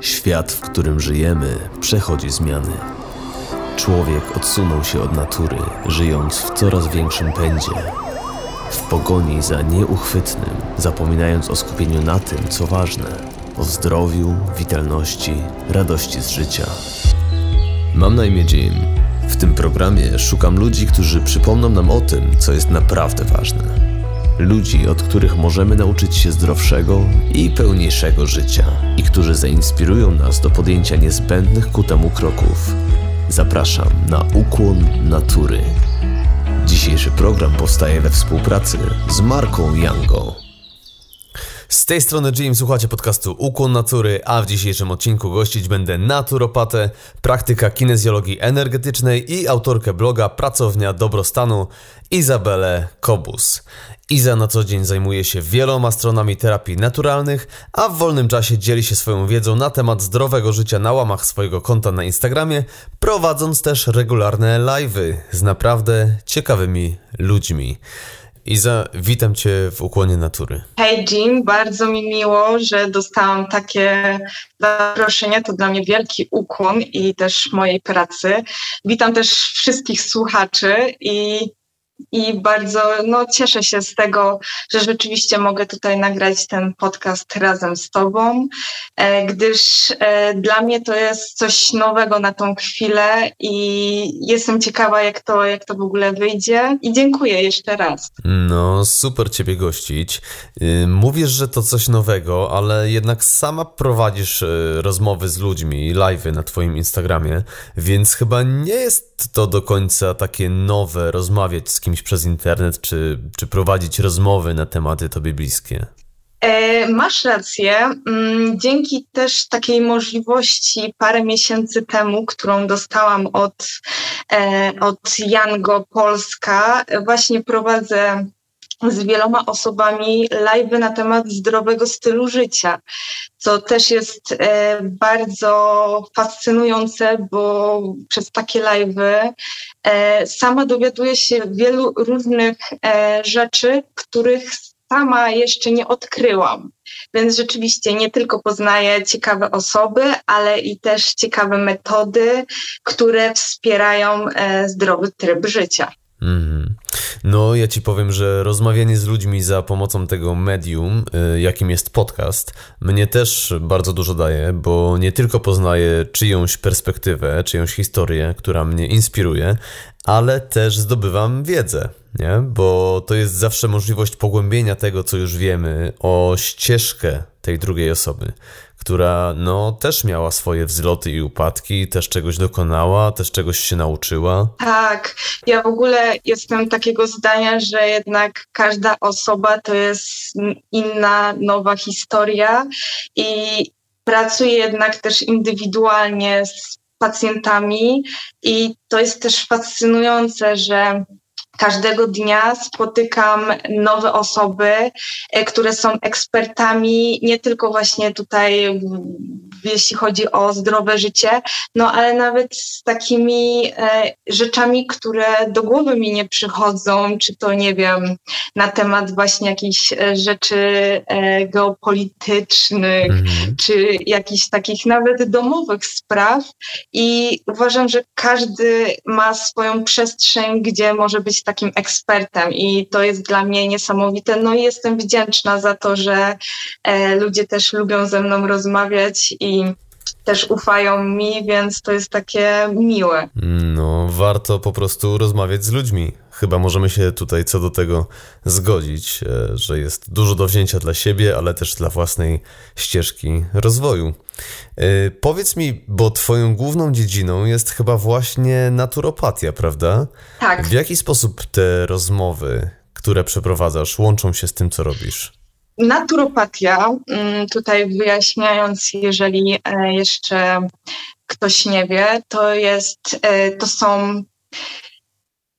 Świat, w którym żyjemy, przechodzi zmiany. Człowiek odsunął się od natury, żyjąc w coraz większym pędzie. W pogoni za nieuchwytnym, zapominając o skupieniu na tym, co ważne o zdrowiu, witalności, radości z życia. Mam na imię Jim. W tym programie szukam ludzi, którzy przypomną nam o tym, co jest naprawdę ważne Ludzi, od których możemy nauczyć się zdrowszego i pełniejszego życia i którzy zainspirują nas do podjęcia niezbędnych ku temu kroków. Zapraszam na ukłon natury. Dzisiejszy program powstaje we współpracy z marką Yango. Z tej strony Jim, słuchacie podcastu Ukłon Natury, a w dzisiejszym odcinku gościć będę naturopatę, praktyka kinezjologii energetycznej i autorkę bloga Pracownia Dobrostanu Izabelę Kobus. Iza na co dzień zajmuje się wieloma stronami terapii naturalnych, a w wolnym czasie dzieli się swoją wiedzą na temat zdrowego życia na łamach swojego konta na Instagramie, prowadząc też regularne live'y z naprawdę ciekawymi ludźmi. Iza, witam Cię w ukłonie natury. Hej Jim, bardzo mi miło, że dostałam takie zaproszenie. To dla mnie wielki ukłon i też mojej pracy. Witam też wszystkich słuchaczy i i bardzo no, cieszę się z tego, że rzeczywiście mogę tutaj nagrać ten podcast razem z Tobą, e, gdyż e, dla mnie to jest coś nowego na tą chwilę i jestem ciekawa, jak to, jak to w ogóle wyjdzie. I dziękuję jeszcze raz. No, super Ciebie gościć. Y, mówisz, że to coś nowego, ale jednak sama prowadzisz y, rozmowy z ludźmi, live'y na Twoim Instagramie, więc chyba nie jest to do końca takie nowe rozmawiać z kimś przez internet, czy, czy prowadzić rozmowy na tematy tobie bliskie? E, masz rację. Mm, dzięki też takiej możliwości parę miesięcy temu, którą dostałam od, e, od Jango Polska, właśnie prowadzę z wieloma osobami live na temat zdrowego stylu życia, co też jest e, bardzo fascynujące, bo przez takie live e, sama dowiaduję się wielu różnych e, rzeczy, których sama jeszcze nie odkryłam. Więc rzeczywiście nie tylko poznaję ciekawe osoby, ale i też ciekawe metody, które wspierają zdrowy tryb życia. Mm. No, ja ci powiem, że rozmawianie z ludźmi za pomocą tego medium, y, jakim jest podcast, mnie też bardzo dużo daje, bo nie tylko poznaję czyjąś perspektywę, czyjąś historię, która mnie inspiruje, ale też zdobywam wiedzę, nie? Bo to jest zawsze możliwość pogłębienia tego, co już wiemy, o ścieżkę tej drugiej osoby która no też miała swoje wzloty i upadki, też czegoś dokonała, też czegoś się nauczyła. Tak, ja w ogóle jestem takiego zdania, że jednak każda osoba to jest inna, nowa historia i pracuję jednak też indywidualnie z pacjentami i to jest też fascynujące, że Każdego dnia spotykam nowe osoby, e, które są ekspertami nie tylko właśnie tutaj, jeśli chodzi o zdrowe życie, no ale nawet z takimi e, rzeczami, które do głowy mi nie przychodzą, czy to nie wiem, na temat właśnie jakichś e, rzeczy geopolitycznych, mhm. czy jakichś takich nawet domowych spraw. I uważam, że każdy ma swoją przestrzeń, gdzie może być takim ekspertem i to jest dla mnie niesamowite. No i jestem wdzięczna za to, że e, ludzie też lubią ze mną rozmawiać i też ufają mi, więc to jest takie miłe. No, warto po prostu rozmawiać z ludźmi. Chyba możemy się tutaj co do tego zgodzić, e, że jest dużo do wzięcia dla siebie, ale też dla własnej ścieżki rozwoju. E, powiedz mi, bo Twoją główną dziedziną jest chyba właśnie naturopatia, prawda? Tak. W jaki sposób te rozmowy, które przeprowadzasz, łączą się z tym, co robisz? Naturopatia, mm, tutaj wyjaśniając, jeżeli e, jeszcze ktoś nie wie, to jest, to są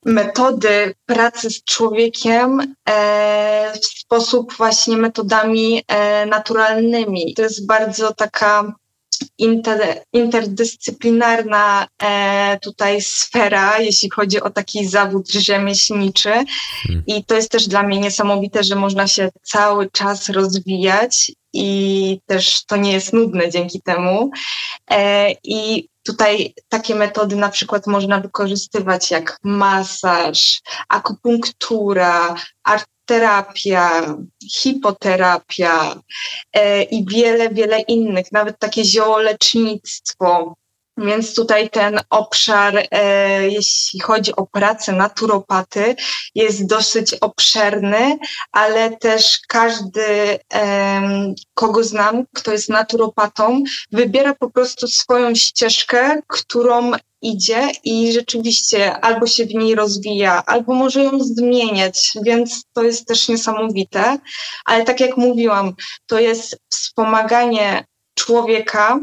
metody pracy z człowiekiem e, w sposób właśnie metodami e, naturalnymi. To jest bardzo taka inter, interdyscyplinarna e, tutaj sfera, jeśli chodzi o taki zawód rzemieślniczy. Hmm. I to jest też dla mnie niesamowite, że można się cały czas rozwijać i też to nie jest nudne dzięki temu. E, I tutaj takie metody na przykład można wykorzystywać jak masaż, akupunktura, terapia, hipoterapia e, i wiele, wiele innych, nawet takie ziołolecznictwo. Więc tutaj ten obszar, e, jeśli chodzi o pracę naturopaty, jest dosyć obszerny, ale też każdy, e, kogo znam, kto jest naturopatą, wybiera po prostu swoją ścieżkę, którą idzie i rzeczywiście albo się w niej rozwija, albo może ją zmieniać, więc to jest też niesamowite. Ale tak jak mówiłam, to jest wspomaganie człowieka,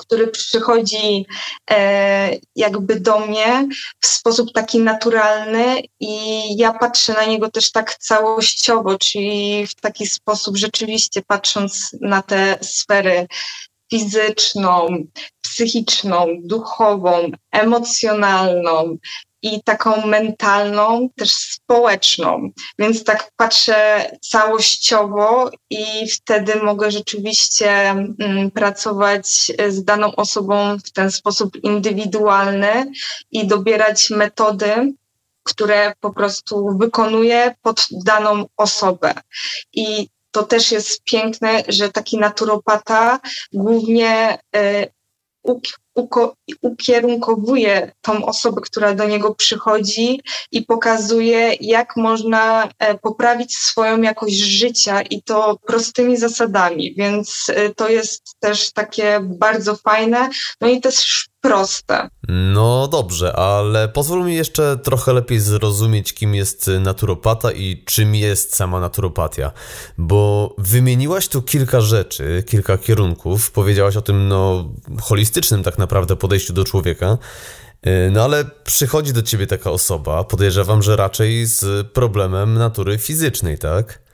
który przychodzi e, jakby do mnie w sposób taki naturalny i ja patrzę na niego też tak całościowo, czyli w taki sposób rzeczywiście patrząc na te sfery fizyczną, psychiczną, duchową, emocjonalną i taką mentalną, też społeczną. Więc tak patrzę całościowo i wtedy mogę rzeczywiście mm, pracować z daną osobą w ten sposób indywidualny i dobierać metody, które po prostu wykonuję pod daną osobę. I to też jest piękne, że taki naturopata głównie e, ukierunkowuje tą osobę, która do niego przychodzi i pokazuje, jak można e, poprawić swoją jakość życia i to prostymi zasadami, więc e, to jest też takie bardzo fajne, no i też proste. No dobrze, ale pozwól mi jeszcze trochę lepiej zrozumieć, kim jest naturopata i czym jest sama naturopatia. Bo wymieniłaś tu kilka rzeczy, kilka kierunków, powiedziałaś o tym no, holistycznym tak naprawdę podejściu do człowieka. Y, no ale przychodzi do ciebie taka osoba, podejrzewam, że raczej z problemem natury fizycznej, tak?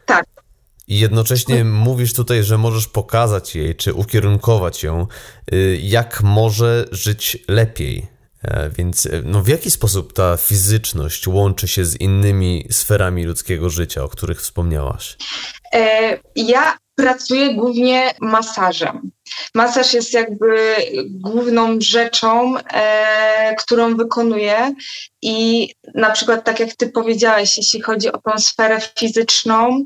I jednocześnie mówisz tutaj, że możesz pokazać jej, czy ukierunkować ją, y, jak może żyć lepiej. E, więc e, no, w jaki sposób ta fizyczność łączy się z innymi sferami ludzkiego życia, o których wspomniałaś? E, ja pracuję głównie masażem. Masaż jest jakby główną rzeczą, e, którą wykonuję i na przykład tak jak ty powiedziałeś, jeśli chodzi o tą sferę fizyczną,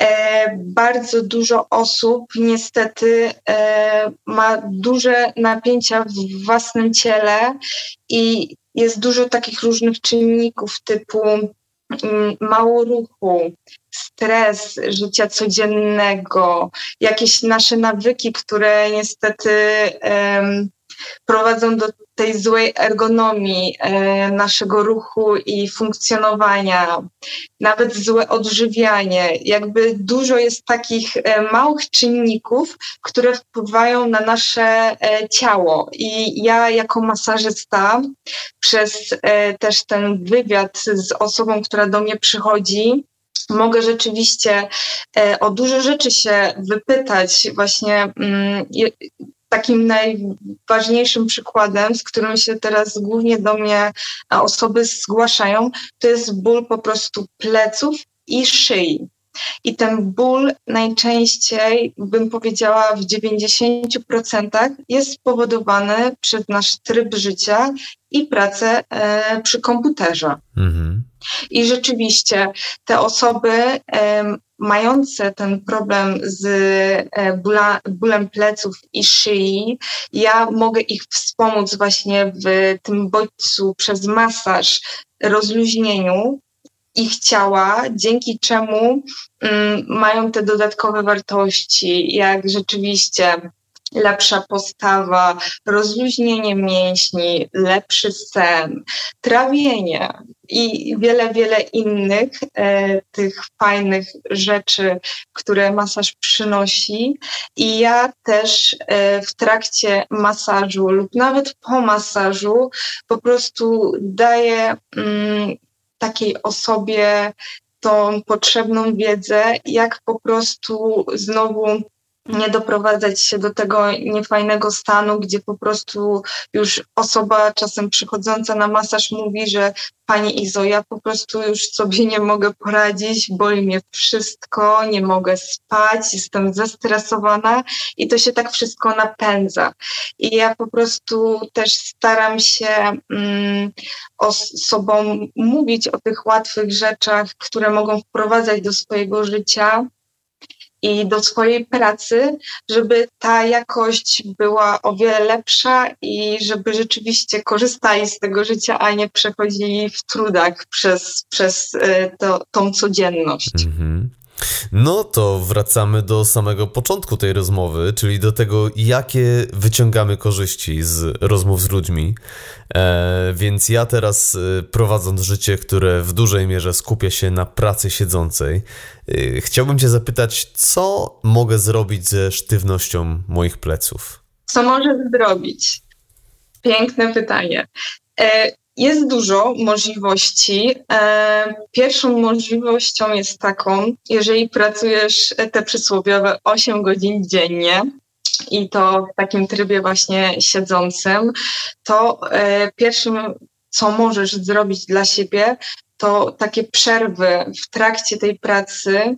e, bardzo dużo osób niestety e, ma duże napięcia w własnym ciele i jest dużo takich różnych czynników typu mało ruchu, stres życia codziennego, jakieś nasze nawyki, które niestety um, prowadzą do tej złej ergonomii e, naszego ruchu i funkcjonowania, nawet złe odżywianie. Jakby dużo jest takich e, małych czynników, które wpływają na nasze e, ciało. I ja jako masażysta przez też ten wywiad z osobą, która do mnie przychodzi, mogę rzeczywiście o dużo rzeczy się wypytać. Właśnie mm, takim najważniejszym przykładem, z którym się teraz głównie do mnie osoby zgłaszają, to jest ból po prostu pleców i szyi. I ten ból najczęściej, bym powiedziała, w 90% jest spowodowany przez nasz tryb życia i pracę e, przy komputerze. Mhm. I rzeczywiście te osoby e, mające ten problem z e, bóla, bólem pleców i szyi, ja mogę ich wspomóc właśnie w tym bodźcu przez masaż, rozluźnieniu, ich ciała, dzięki czemu mm, mają te dodatkowe wartości, jak rzeczywiście lepsza postawa, rozluźnienie mięśni, lepszy sen, trawienie i wiele, wiele innych e, tych fajnych rzeczy, które masaż przynosi. I ja też e, w trakcie masażu lub nawet po masażu po prostu daję mm, takiej osobie tą potrzebną wiedzę, jak po prostu znowu nie doprowadzać się do tego niefajnego stanu, gdzie po prostu już osoba czasem przychodząca na masaż mówi, że Pani Izo, ja po prostu już sobie nie mogę poradzić, boli mnie wszystko, nie mogę spać, jestem zestresowana i to się tak wszystko napędza. I ja po prostu też staram się mm, osobom mówić o tych łatwych rzeczach, które mogą wprowadzać do swojego życia, i do swojej pracy, żeby ta jakość była o wiele lepsza i żeby rzeczywiście korzystali z tego życia, a nie przechodzili w trudach przez, przez e, to, tą codzienność. Mhm. No to wracamy do samego początku tej rozmowy, czyli do tego, jakie wyciągamy korzyści z rozmów z ludźmi. E, więc ja teraz e, prowadząc życie, które w dużej mierze skupia się na pracy siedzącej, e, chciałbym Cię zapytać, co mogę zrobić ze sztywnością moich pleców? Co możesz zrobić? Piękne pytanie. E, jest dużo możliwości. E, pierwszą możliwością jest taką, jeżeli pracujesz te przysłowiowe 8 godzin dziennie, i to w takim trybie właśnie siedzącym, to e, pierwszym, co możesz zrobić dla siebie, to takie przerwy w trakcie tej pracy,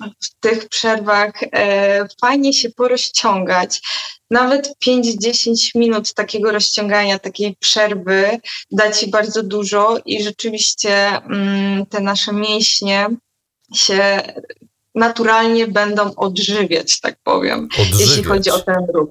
w tych przerwach e, fajnie się porozciągać. Nawet 5-10 minut takiego rozciągania, takiej przerwy da ci bardzo dużo i rzeczywiście mm, te nasze mięśnie się naturalnie będą odżywiać, tak powiem, odżywiać. jeśli chodzi o ten ruch.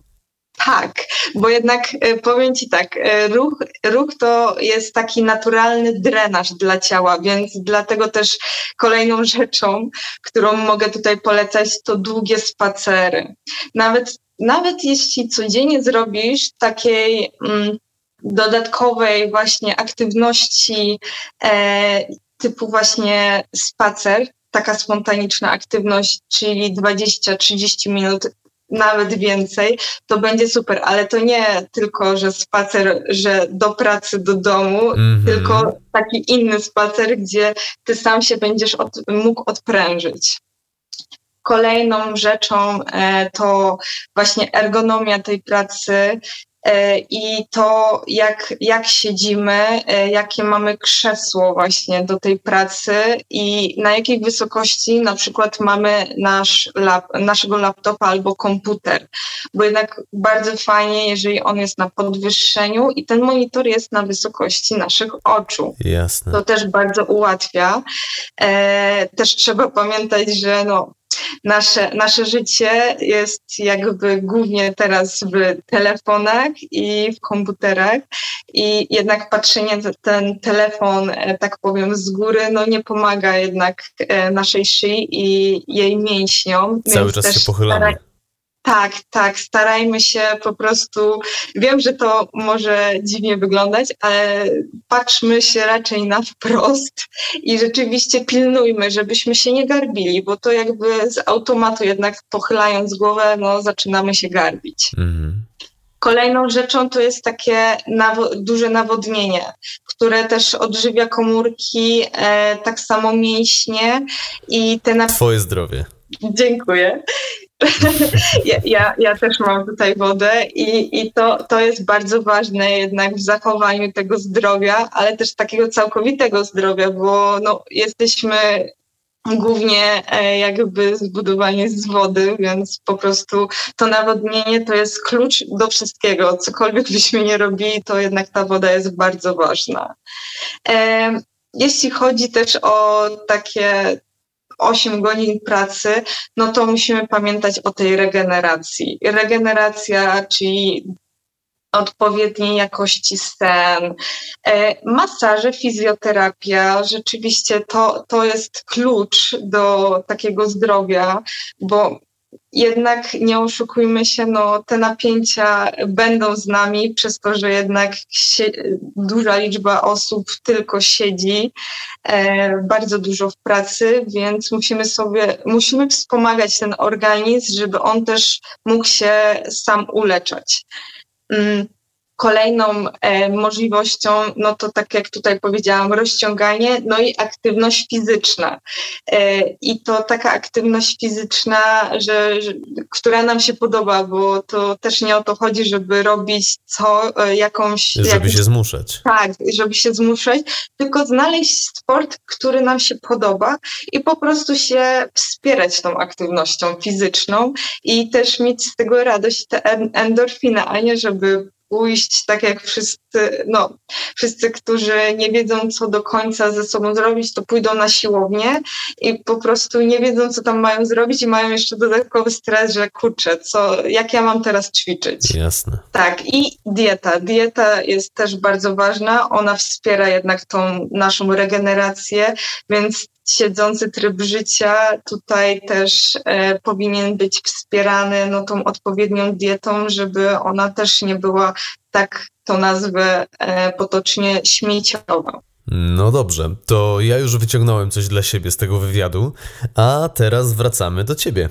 Tak, bo jednak e, powiem Ci tak, e, ruch, ruch to jest taki naturalny drenaż dla ciała, więc dlatego też kolejną rzeczą, którą mogę tutaj polecać, to długie spacery. Nawet, nawet jeśli codziennie zrobisz takiej mm, dodatkowej właśnie aktywności e, typu właśnie spacer, taka spontaniczna aktywność, czyli 20-30 minut nawet więcej, to będzie super, ale to nie tylko, że spacer, że do pracy, do domu, mm -hmm. tylko taki inny spacer, gdzie ty sam się będziesz od, mógł odprężyć. Kolejną rzeczą e, to właśnie ergonomia tej pracy, i to, jak, jak siedzimy, e, jakie mamy krzesło właśnie do tej pracy i na jakiej wysokości na przykład mamy nasz lap, naszego laptopa albo komputer. Bo jednak bardzo fajnie, jeżeli on jest na podwyższeniu i ten monitor jest na wysokości naszych oczu. Jasne. To też bardzo ułatwia. E, też trzeba pamiętać, że no, nasze, nasze życie jest jakby głównie teraz w telefonach i w komputerach i jednak patrzenie na ten telefon, e, tak powiem, z góry, no nie pomaga jednak e, naszej szyi i jej mięśniom. Cały czas się pochylamy. Tak, tak, starajmy się po prostu. Wiem, że to może dziwnie wyglądać, ale patrzmy się raczej na wprost i rzeczywiście pilnujmy, żebyśmy się nie garbili, bo to jakby z automatu jednak pochylając głowę, no zaczynamy się garbić. Mhm. Kolejną rzeczą to jest takie nawo duże nawodnienie, które też odżywia komórki, e, tak samo mięśnie i te... Twoje zdrowie. Dziękuję. Ja, ja, ja, też mam tutaj wodę i, i to, to jest bardzo ważne jednak w zachowaniu tego zdrowia, ale też takiego całkowitego zdrowia, bo no, jesteśmy głównie e, jakby zbudowani z wody, więc po prostu to nawodnienie to jest klucz do wszystkiego. Cokolwiek byśmy nie robili, to jednak ta woda jest bardzo ważna. E, jeśli chodzi też o takie 8 godzin pracy, no to musimy pamiętać o tej regeneracji. Regeneracja, czyli odpowiedniej jakości sen, e, masaże, fizjoterapia, rzeczywiście to, to jest klucz do takiego zdrowia, bo jednak nie oszukujmy się, no, te napięcia będą z nami przez to, że jednak duża liczba osób tylko siedzi, e, bardzo dużo w pracy, więc musimy sobie, musimy wspomagać ten organizm, żeby on też mógł się sam uleczać. Mm. Kolejną e, możliwością, no to tak jak tutaj powiedziałam, rozciąganie, no i aktywność fizyczna. E, I to taka aktywność fizyczna, że, że, która nam się podoba, bo to też nie o to chodzi, żeby robić co, e, jakąś... Żeby jakąś, się zmuszać. Tak, żeby się zmuszać, tylko znaleźć sport, który nam się podoba i po prostu się wspierać tą aktywnością fizyczną i też mieć z tego radość, te endorfiny, a nie żeby pójść tak jak wszyscy, no, wszyscy, którzy nie wiedzą, co do końca ze sobą zrobić, to pójdą na siłownię i po prostu nie wiedzą, co tam mają zrobić i mają jeszcze dodatkowy stres, że kurczę, co, jak ja mam teraz ćwiczyć. Jasne. Tak, i dieta. Dieta jest też bardzo ważna, ona wspiera jednak tą naszą regenerację, więc siedzący tryb życia tutaj też e, powinien być wspierany no, tą odpowiednią dietą, żeby ona też nie była tak to nazwę e, potocznie śmieciowa. No dobrze, to ja już wyciągnąłem coś dla siebie z tego wywiadu, a teraz wracamy do ciebie.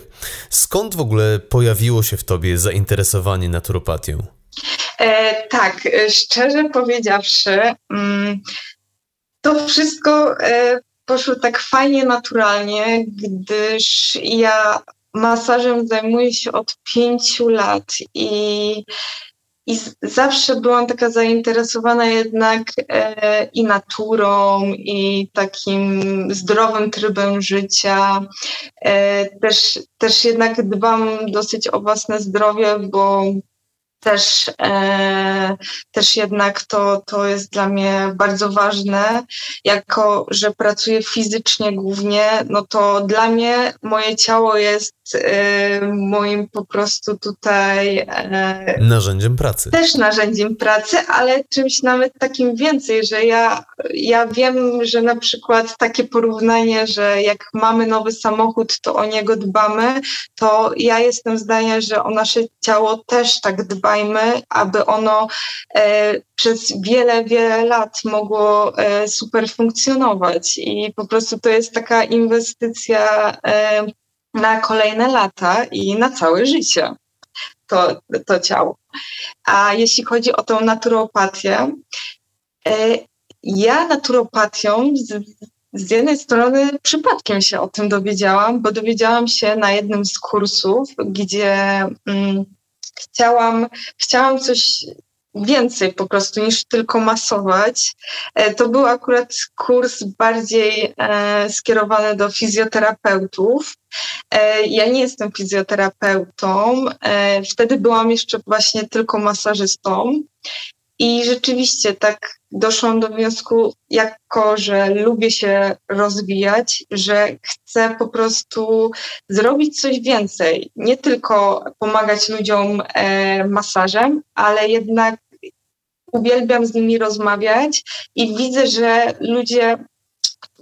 Skąd w ogóle pojawiło się w tobie zainteresowanie naturopatią? E, tak, e, szczerze powiedziawszy, mm, to wszystko e, poszło tak fajnie, naturalnie, gdyż ja masażem zajmuję się od pięciu lat i, i zawsze byłam taka zainteresowana jednak e, i naturą, i takim zdrowym trybem życia. E, też, też jednak dbam dosyć o własne zdrowie, bo też, e, też jednak to, to jest dla mnie bardzo ważne. Jako, że pracuję fizycznie głównie, no to dla mnie moje ciało jest moim po prostu tutaj. E, narzędziem pracy. Też narzędziem pracy, ale czymś nawet takim więcej, że ja, ja wiem, że na przykład takie porównanie, że jak mamy nowy samochód, to o niego dbamy, to ja jestem zdania, że o nasze ciało też tak dba dbajmy, aby ono e, przez wiele, wiele lat mogło e, super funkcjonować. I po prostu to jest taka inwestycja na kolejne lata i na całe życie. To, to ciało. A jeśli chodzi o tą naturopatię, ja naturopatią z, z jednej strony przypadkiem się o tym dowiedziałam, bo dowiedziałam się na jednym z kursów, gdzie mm, chciałam, chciałam coś więcej po prostu niż tylko masować. E, to był akurat kurs bardziej e, skierowany do fizjoterapeutów. E, ja nie jestem fizjoterapeutą. Wtedy byłam jeszcze właśnie tylko masażystą i rzeczywiście tak doszłam do wniosku, jako że lubię się rozwijać, że chcę po prostu zrobić coś więcej. Nie tylko pomagać ludziom e, masażem, ale jednak uwielbiam z nimi rozmawiać i widzę, że ludzie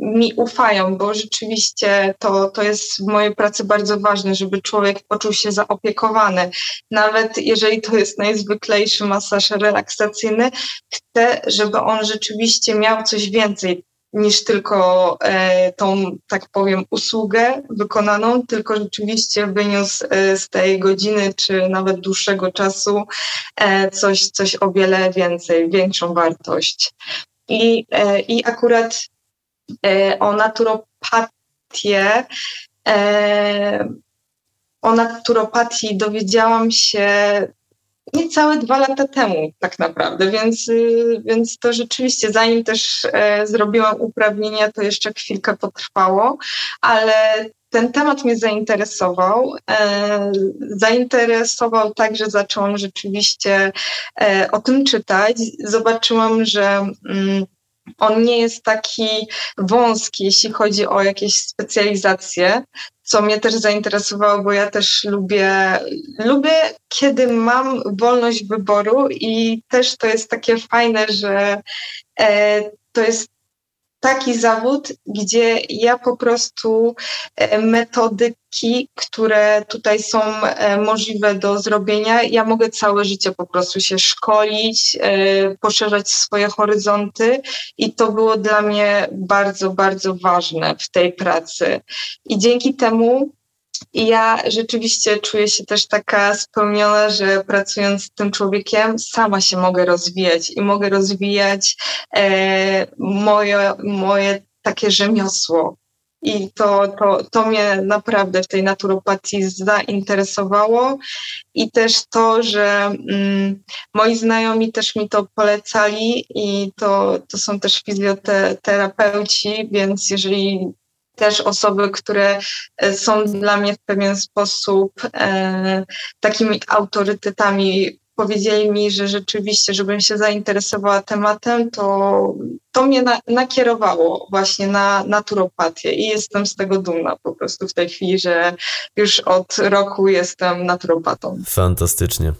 mi ufają, bo rzeczywiście to, to jest w mojej pracy bardzo ważne, żeby człowiek poczuł się zaopiekowany. Nawet jeżeli to jest najzwyklejszy masaż relaksacyjny, chcę, żeby on rzeczywiście miał coś więcej niż tylko e, tą, tak powiem, usługę wykonaną, tylko rzeczywiście wyniósł e, z tej godziny czy nawet dłuższego czasu e, coś, coś o wiele więcej, większą wartość. I, i akurat o naturopatię. O naturopatii dowiedziałam się niecałe dwa lata temu, tak naprawdę, więc, y, więc to rzeczywiście, zanim też e, zrobiłam uprawnienia, to jeszcze chwilkę potrwało, ale ten temat mnie zainteresował. zainteresował tak, że zaczęłam rzeczywiście o tym czytać. Zobaczyłam, że mm, on nie jest taki wąski, jeśli chodzi o jakieś specjalizacje, co mnie też zainteresowało, bo ja też lubię, lubię, kiedy mam wolność wyboru i też to jest takie fajne, że e, to jest taki zawód, gdzie ja po prostu e, metodyki, które tutaj są e, możliwe do zrobienia, ja mogę całe życie po prostu się szkolić, e, poszerzać swoje horyzonty i to było dla mnie bardzo, bardzo ważne w tej pracy. I dzięki temu I ja rzeczywiście czuję się też taka spełniona, że pracując z tym człowiekiem, sama się mogę rozwijać i mogę rozwijać e, moje, moje takie rzemiosło. I to, to, to mnie naprawdę w tej naturopatii zainteresowało. I też to, że mm, moi znajomi też mi to polecali i to, to są też fizjoterapeuci, więc jeżeli też osoby, które e, są dla mnie w pewien sposób e, takimi autorytetami. Powiedzieli mi, że rzeczywiście, żebym się zainteresowała tematem, to, to mnie na, nakierowało właśnie na naturopatię i jestem z tego dumna po prostu w tej chwili, że już od roku jestem naturopatą. Fantastycznie.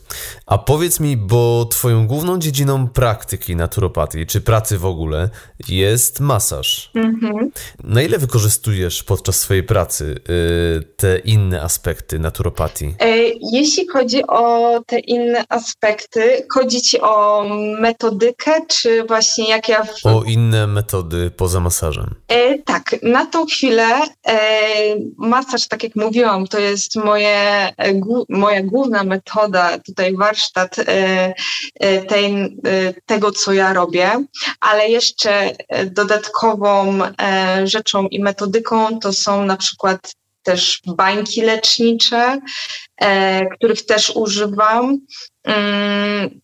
A powiedz mi, bo twoją główną dziedziną praktyki naturopatii, czy pracy w ogóle, jest masaż. Mhm. Na ile wykorzystujesz podczas swojej pracy y, te inne aspekty naturopatii? E, jeśli chodzi o te inne aspekty, chodzi ci o metodykę, czy właśnie jak ja... W... O inne metody poza masażem? E, tak, na tą chwilę e, masaż, tak jak mówiłam, to jest moje, e, gu, moja główna metoda, tutaj warsztat e, e tej, e, tego, co ja robię, ale jeszcze dodatkową rzeczą i metodyką to są na przykład też bańki lecznicze, których też używam. Mm,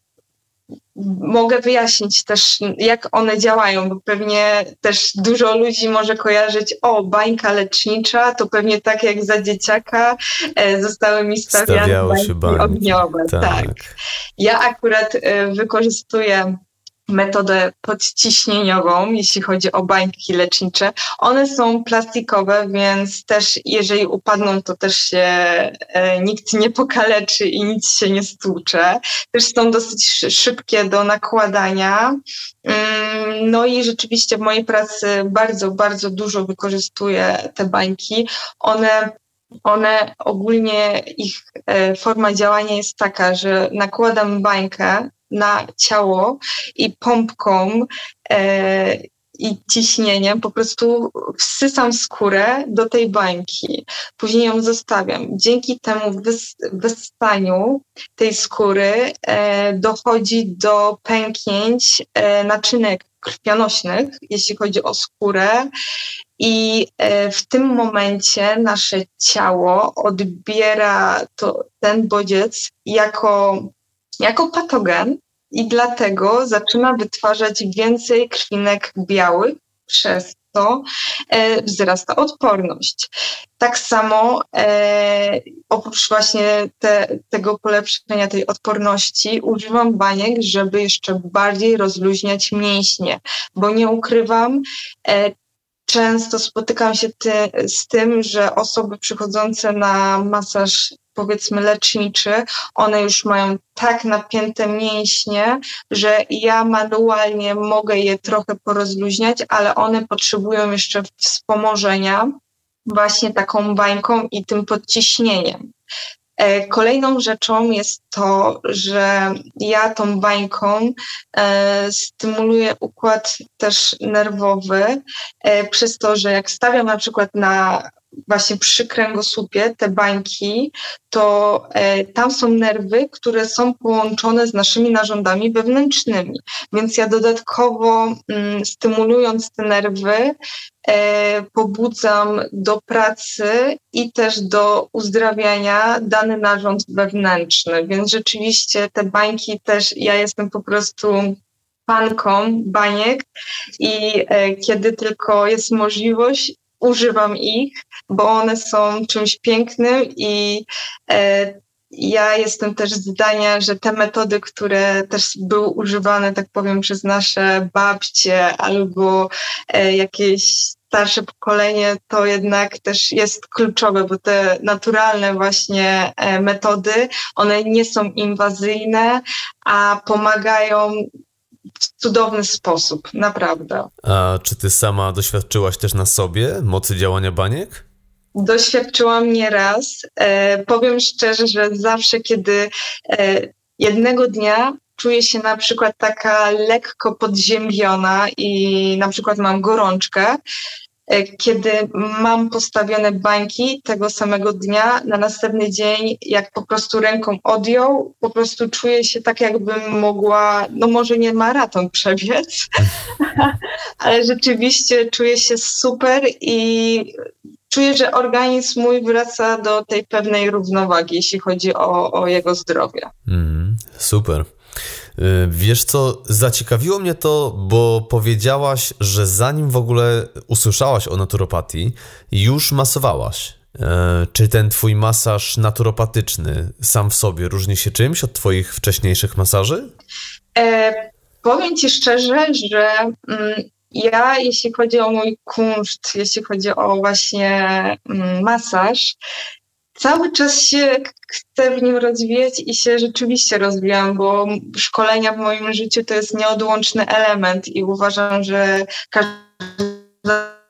mogę wyjaśnić też, jak one działają, bo pewnie też dużo ludzi może kojarzyć, o, bańka lecznicza, to pewnie tak jak za dzieciaka e, zostały mi stawiane bańki, bańki ogniowe. Tak. tak. Ja akurat e, wykorzystuję metodę podciśnieniową, jeśli chodzi o bańki lecznicze. One są plastikowe, więc też jeżeli upadną, to też się e, nikt nie pokaleczy i nic się nie stłucze. Też są dosyć szybkie do nakładania. Mm, no i rzeczywiście w mojej pracy bardzo, bardzo dużo wykorzystuję te bańki. One one ogólnie ich e, forma działania jest taka, że nakładam bańkę na ciało i pompką e, i ciśnieniem po prostu wsysam skórę do tej bańki. Później ją zostawiam. Dzięki temu wys tej skóry e, dochodzi do pęknięć e, naczynek krwionośnych, jeśli chodzi o skórę. I e, w tym momencie nasze ciało odbiera to, ten bodziec jako jako patogen i dlatego zaczyna wytwarzać więcej krwinek białych, przez to e, wzrasta odporność. Tak samo e, oprócz właśnie te, tego polepszenia tej odporności używam baniek, żeby jeszcze bardziej rozluźniać mięśnie, bo nie ukrywam, e, często spotykam się ty, z tym, że osoby przychodzące na masaż powiedzmy leczniczy, one już mają tak napięte mięśnie, że ja manualnie mogę je trochę porozluźniać, ale one potrzebują jeszcze wspomożenia właśnie taką bańką i tym podciśnieniem. E, kolejną rzeczą jest to, że ja tą bańką e, stymuluję układ też nerwowy, e, przez to, że jak stawiam na przykład na właśnie przy kręgosłupie, te bańki, to e, tam są nerwy, które są połączone z naszymi narządami wewnętrznymi. Więc ja dodatkowo mm, stymulując te nerwy, e, pobudzam do pracy i też do uzdrawiania dany narząd wewnętrzny. Więc rzeczywiście te bańki też, ja jestem po prostu fanką baniek i e, kiedy tylko jest możliwość, używam ich, bo one są czymś pięknym i e, ja jestem też zdania, że te metody, które też były używane, tak powiem, przez nasze babcie albo e, jakieś starsze pokolenie, to jednak też jest kluczowe, bo te naturalne właśnie e, metody, one nie są inwazyjne, a pomagają cudowny sposób, naprawdę. A czy ty sama doświadczyłaś też na sobie mocy działania baniek? Doświadczyłam nieraz. E, powiem szczerze, że zawsze, kiedy e, jednego dnia czuję się na przykład taka lekko podziembiona i na przykład mam gorączkę, kiedy mam postawione bańki tego samego dnia, na następny dzień, jak po prostu ręką odjął, po prostu czuję się tak, jakbym mogła, no może nie maraton przebiec, ale rzeczywiście czuję się super i czuję, że organizm mój wraca do tej pewnej równowagi, jeśli chodzi o, o jego zdrowie. Mm, super. Y, wiesz co, zaciekawiło mnie to, bo powiedziałaś, że zanim w ogóle usłyszałaś o naturopatii, już masowałaś. E, czy ten twój masaż naturopatyczny sam w sobie różni się czymś od twoich wcześniejszych masaży? E, powiem ci szczerze, że mm, ja, jeśli chodzi o mój kunszt, jeśli chodzi o właśnie mm, masaż, cały czas się chcę w nim rozwijać i się rzeczywiście rozwijam, bo szkolenia w moim życiu to jest nieodłączny element i uważam, że każda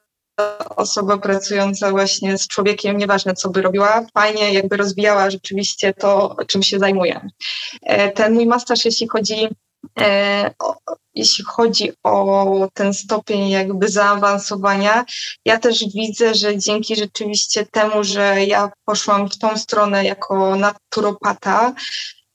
osoba pracująca właśnie z człowiekiem, nieważne co by robiła, fajnie jakby rozwijała rzeczywiście to, czym się zajmuje. E, ten mój masterz, jeśli chodzi jeśli chodzi o ten stopień jakby zaawansowania, ja też widzę, że dzięki rzeczywiście temu, że ja poszłam w tą stronę jako naturopata,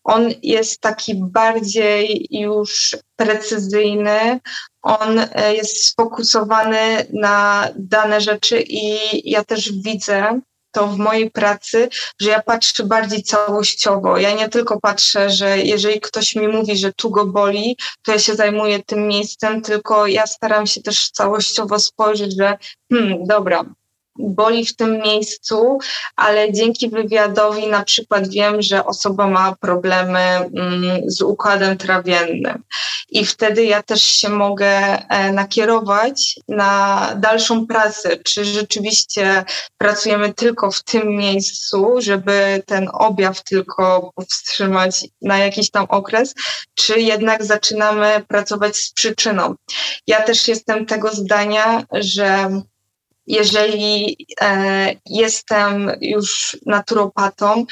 on jest taki bardziej już precyzyjny, on e, jest sfokusowany na dane rzeczy i ja też widzę, to w mojej pracy, że ja patrzę bardziej całościowo. Ja nie tylko patrzę, że jeżeli ktoś mi mówi, że tu go boli, to ja się zajmuję tym miejscem, tylko ja staram się też całościowo spojrzeć, że hmm, dobra, boli w tym miejscu, ale dzięki wywiadowi na przykład wiem, że osoba ma problemy mm, z układem trawiennym i wtedy ja też się mogę e, nakierować na dalszą pracę, czy rzeczywiście pracujemy tylko w tym miejscu, żeby ten objaw tylko powstrzymać na jakiś tam okres, czy jednak zaczynamy pracować z przyczyną. Ja też jestem tego zdania, że jeżeli e, jestem już naturopatą,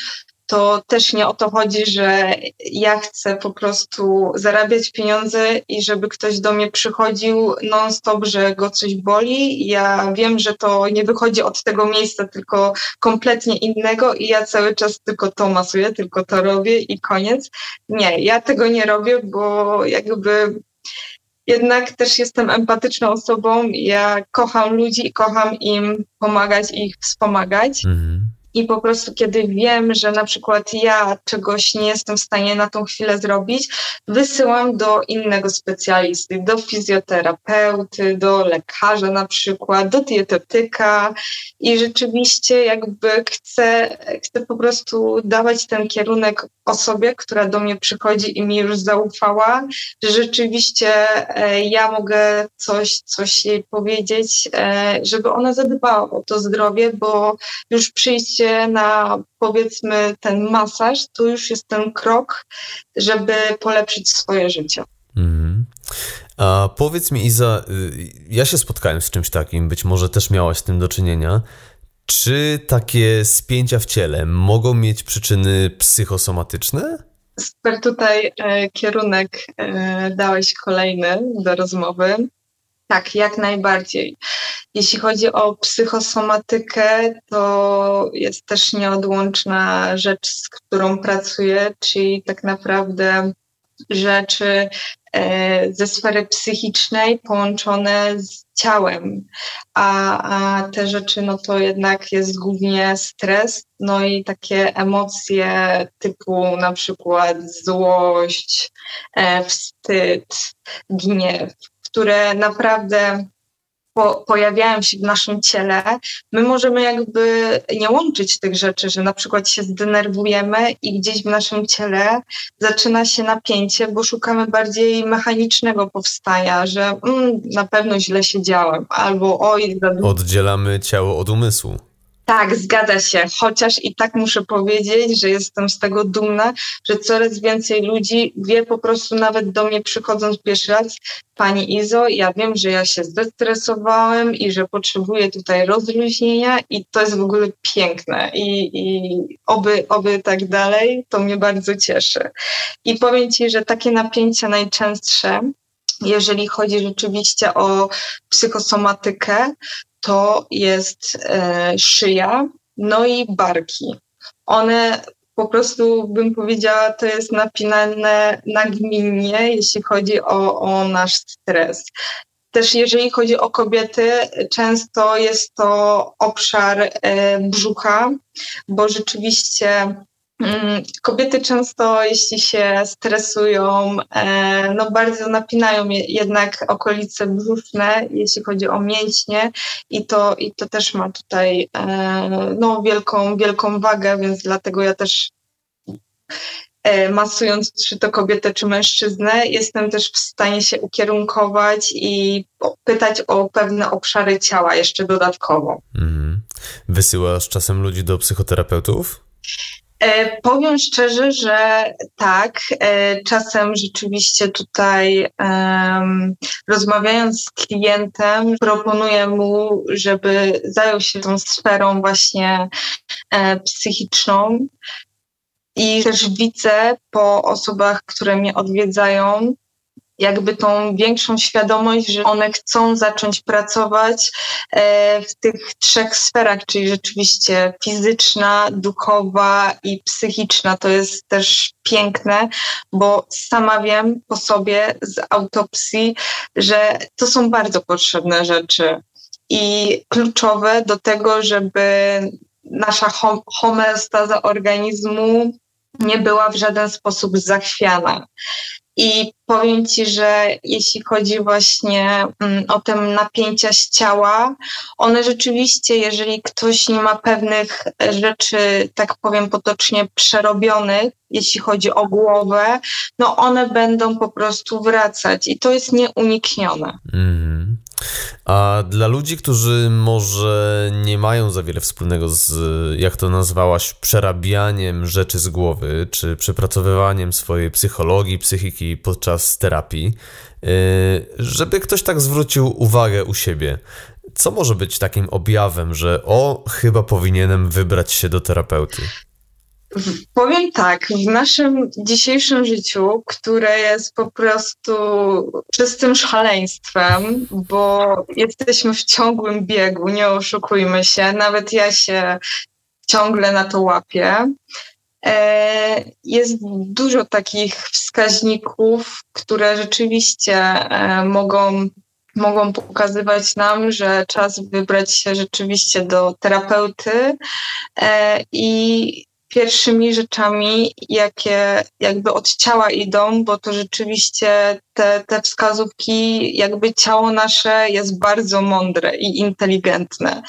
to też nie o to chodzi, że ja chcę po prostu zarabiać pieniądze i żeby ktoś do mnie przychodził non-stop, że go coś boli. Ja wiem, że to nie wychodzi od tego miejsca, tylko kompletnie innego i ja cały czas tylko to masuję, tylko to robię i koniec. Nie, ja tego nie robię, bo jakby jednak też jestem empatyczną osobą. Ja kocham ludzi i kocham im pomagać i ich wspomagać. Mhm. I po prostu, kiedy wiem, że na przykład ja czegoś nie jestem w stanie na tą chwilę zrobić, wysyłam do innego specjalisty, do fizjoterapeuty, do lekarza na przykład, do dietetyka. I rzeczywiście jakby chcę, chcę po prostu dawać ten kierunek osobie, która do mnie przychodzi i mi już zaufała, że rzeczywiście e, ja mogę coś, coś jej powiedzieć, e, żeby ona zadbała o to zdrowie, bo już przyjście na powiedzmy ten masaż, to już jest ten krok, żeby polepszyć swoje życie. Mhm. A powiedz mi, Iza, y, ja się spotkałem z czymś takim, być może też miałaś z tym do czynienia. Czy takie spięcia w ciele mogą mieć przyczyny psychosomatyczne? Super tutaj e, kierunek e, dałeś kolejny do rozmowy. Tak, jak najbardziej. Jeśli chodzi o psychosomatykę, to jest też nieodłączna rzecz, z którą pracuję, czyli tak naprawdę rzeczy e, ze sfery psychicznej połączone z ciałem, a, a te rzeczy no to jednak jest głównie stres, no i takie emocje typu na przykład złość, e, wstyd, gniew, które naprawdę po, pojawiają się w naszym ciele, my możemy jakby nie łączyć tych rzeczy, że na przykład się zdenerwujemy i gdzieś w naszym ciele zaczyna się napięcie, bo szukamy bardziej mechanicznego powstania, że mm, na pewno źle siedziałem, albo oj... Oddzielamy ciało od umysłu. Tak, zgadza się. Chociaż i tak muszę powiedzieć, że jestem z tego dumna, że coraz więcej ludzi wie po prostu nawet do mnie przychodząc pierwszy raz, Pani Izo, ja wiem, że ja się zestresowałem i że potrzebuję tutaj rozluźnienia i to jest w ogóle piękne i, i oby, oby tak dalej, to mnie bardzo cieszy. I powiem Ci, że takie napięcia najczęstsze jeżeli chodzi rzeczywiście o psychosomatykę, to jest e, szyja, no i barki. One po prostu bym powiedziała, to jest napinane nagminnie, jeśli chodzi o, o nasz stres. Też jeżeli chodzi o kobiety, często jest to obszar e, brzucha, bo rzeczywiście Kobiety często, jeśli się stresują, e, no bardzo napinają jednak okolice brzuszne, jeśli chodzi o mięśnie i to, i to też ma tutaj e, no, wielką, wielką wagę, więc dlatego ja też E, masując czy to kobietę, czy mężczyznę, jestem też w stanie się ukierunkować i pytać o pewne obszary ciała jeszcze dodatkowo. Mhm. Wysyłasz czasem ludzi do psychoterapeutów? E, powiem szczerze, że tak. E, czasem rzeczywiście tutaj um, rozmawiając z klientem, proponuję mu, żeby zajął się tą sferą właśnie e, psychiczną. I też widzę po osobach, które mnie odwiedzają, jakby tą większą świadomość, że one chcą zacząć pracować e, w tych trzech sferach, czyli rzeczywiście fizyczna, duchowa i psychiczna. To jest też piękne, bo sama wiem po sobie z autopsji, że to są bardzo potrzebne rzeczy i kluczowe do tego, żeby nasza homeostaza organizmu nie była w żaden sposób zachwiana. I powiem Ci, że jeśli chodzi właśnie mm, o te napięcia z ciała, one rzeczywiście, jeżeli ktoś nie ma pewnych rzeczy, tak powiem potocznie, przerobionych, jeśli chodzi o głowę, no one będą po prostu wracać i to jest nieuniknione. Mm. A dla ludzi, którzy może nie mają za wiele wspólnego z, jak to nazwałaś, przerabianiem rzeczy z głowy, czy przepracowywaniem swojej psychologii, psychiki podczas terapii, y, żeby ktoś tak zwrócił uwagę u siebie, co może być takim objawem, że o, chyba powinienem wybrać się do terapeuty? Powiem tak, w naszym dzisiejszym życiu, które jest po prostu czystym szaleństwem, bo jesteśmy w ciągłym biegu, nie oszukujmy się, nawet ja się ciągle na to łapię. E, jest dużo takich wskaźników, które rzeczywiście e, mogą mogą pokazywać nam, że czas wybrać się rzeczywiście do terapeuty e, i pierwszymi rzeczami, jakie jakby od ciała idą, bo to rzeczywiście te, te wskazówki, jakby ciało nasze jest bardzo mądre i inteligentne.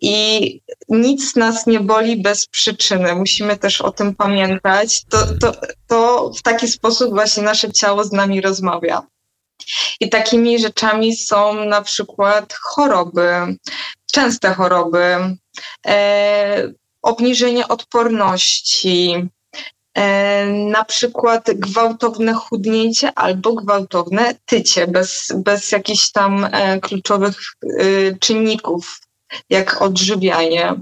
I nic nas nie boli bez przyczyny. Musimy też o tym pamiętać. To, to, to w taki sposób właśnie nasze ciało z nami rozmawia. I takimi rzeczami są na przykład choroby, częste choroby, e, obniżenie odporności, e, na przykład gwałtowne chudnięcie albo gwałtowne tycie bez, bez jakichś tam e, kluczowych e, czynników, jak odżywianie.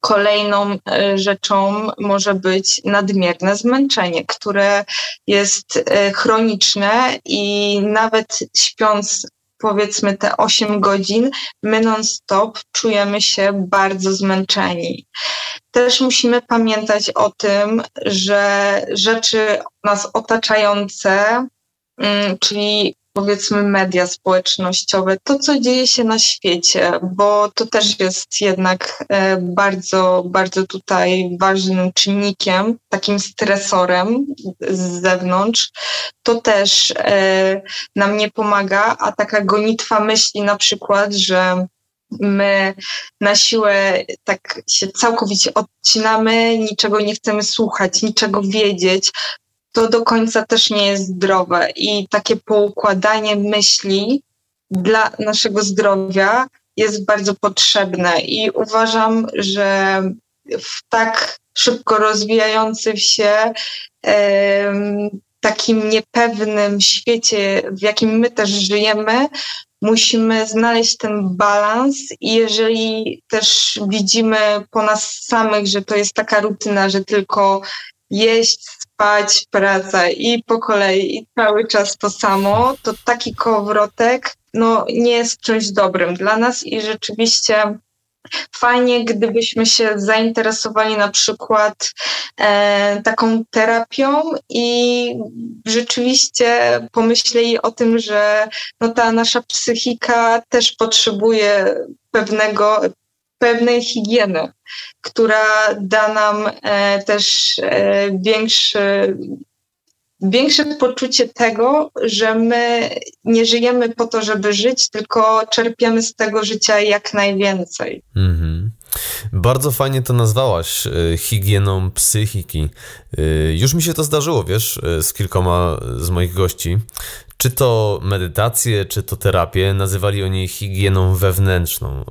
Kolejną rzeczą może być nadmierne zmęczenie, które jest chroniczne i nawet śpiąc powiedzmy te 8 godzin, my non-stop czujemy się bardzo zmęczeni. Też musimy pamiętać o tym, że rzeczy nas otaczające, mm, czyli powiedzmy media społecznościowe, to co dzieje się na świecie, bo to też jest jednak e, bardzo, bardzo tutaj ważnym czynnikiem, takim stresorem z zewnątrz, to też e, nam nie pomaga, a taka gonitwa myśli na przykład, że my na siłę tak się całkowicie odcinamy, niczego nie chcemy słuchać, niczego wiedzieć, to do końca też nie jest zdrowe. I takie poukładanie myśli dla naszego zdrowia jest bardzo potrzebne. I uważam, że w tak szybko rozwijającym się, takim niepewnym świecie, w jakim my też żyjemy, musimy znaleźć ten balans i jeżeli też widzimy po nas samych, że to jest taka rutyna, że tylko jeść, spać, praca i po kolei i cały czas to samo, to taki kołowrotek no, nie jest czymś dobrym dla nas i rzeczywiście fajnie, gdybyśmy się zainteresowali na przykład e, taką terapią i rzeczywiście pomyśleli o tym, że no, ta nasza psychika też potrzebuje pewnego, pewnej higieny, która da nam e, też e, większy większe poczucie tego, że my nie żyjemy po to, żeby żyć, tylko czerpiemy z tego życia jak najwięcej. Mhm. Bardzo fajnie to nazwałaś e, higieną psychiki. E, już mi się to zdarzyło, wiesz, e, z kilkoma z moich gości. Czy to medytację, czy to terapię, nazywali oni higieną wewnętrzną.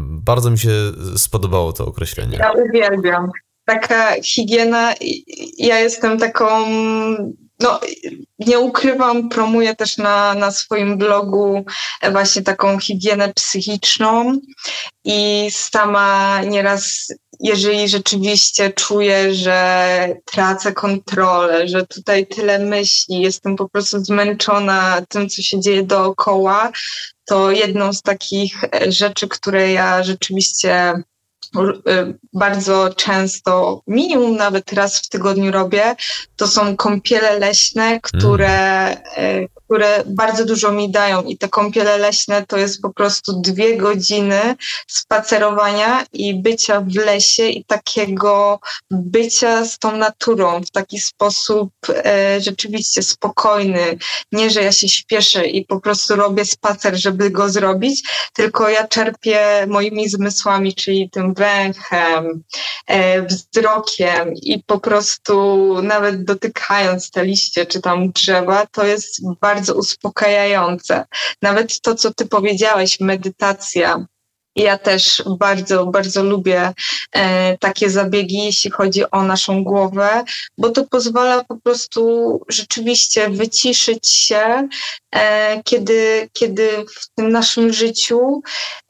Bardzo mi się spodobało to określenie. Ja uwielbiam taka higiena, ja jestem taką, no nie ukrywam, promuję też na, na swoim blogu właśnie taką higienę psychiczną i sama nieraz, jeżeli rzeczywiście czuję, że tracę kontrolę, że tutaj tyle myśli, jestem po prostu zmęczona tym, co się dzieje dookoła, to jedną z takich rzeczy, które ja rzeczywiście bardzo często, minimum nawet raz w tygodniu robię, to są kąpiele leśne, które, mm. Które bardzo dużo mi dają. I te kąpiele leśne to jest po prostu dwie godziny spacerowania i bycia w lesie i takiego bycia z tą naturą w taki sposób e, rzeczywiście spokojny. Nie, że ja się śpieszę i po prostu robię spacer, żeby go zrobić, tylko ja czerpię moimi zmysłami, czyli tym węchem, e, wzrokiem i po prostu nawet dotykając te liście czy tam drzewa, to jest bardzo uspokajające. Nawet to, co ty powiedziałeś, medytacja, ja też bardzo, bardzo lubię e, takie zabiegi, jeśli chodzi o naszą głowę, bo to pozwala po prostu rzeczywiście wyciszyć się, e, kiedy, kiedy w tym naszym życiu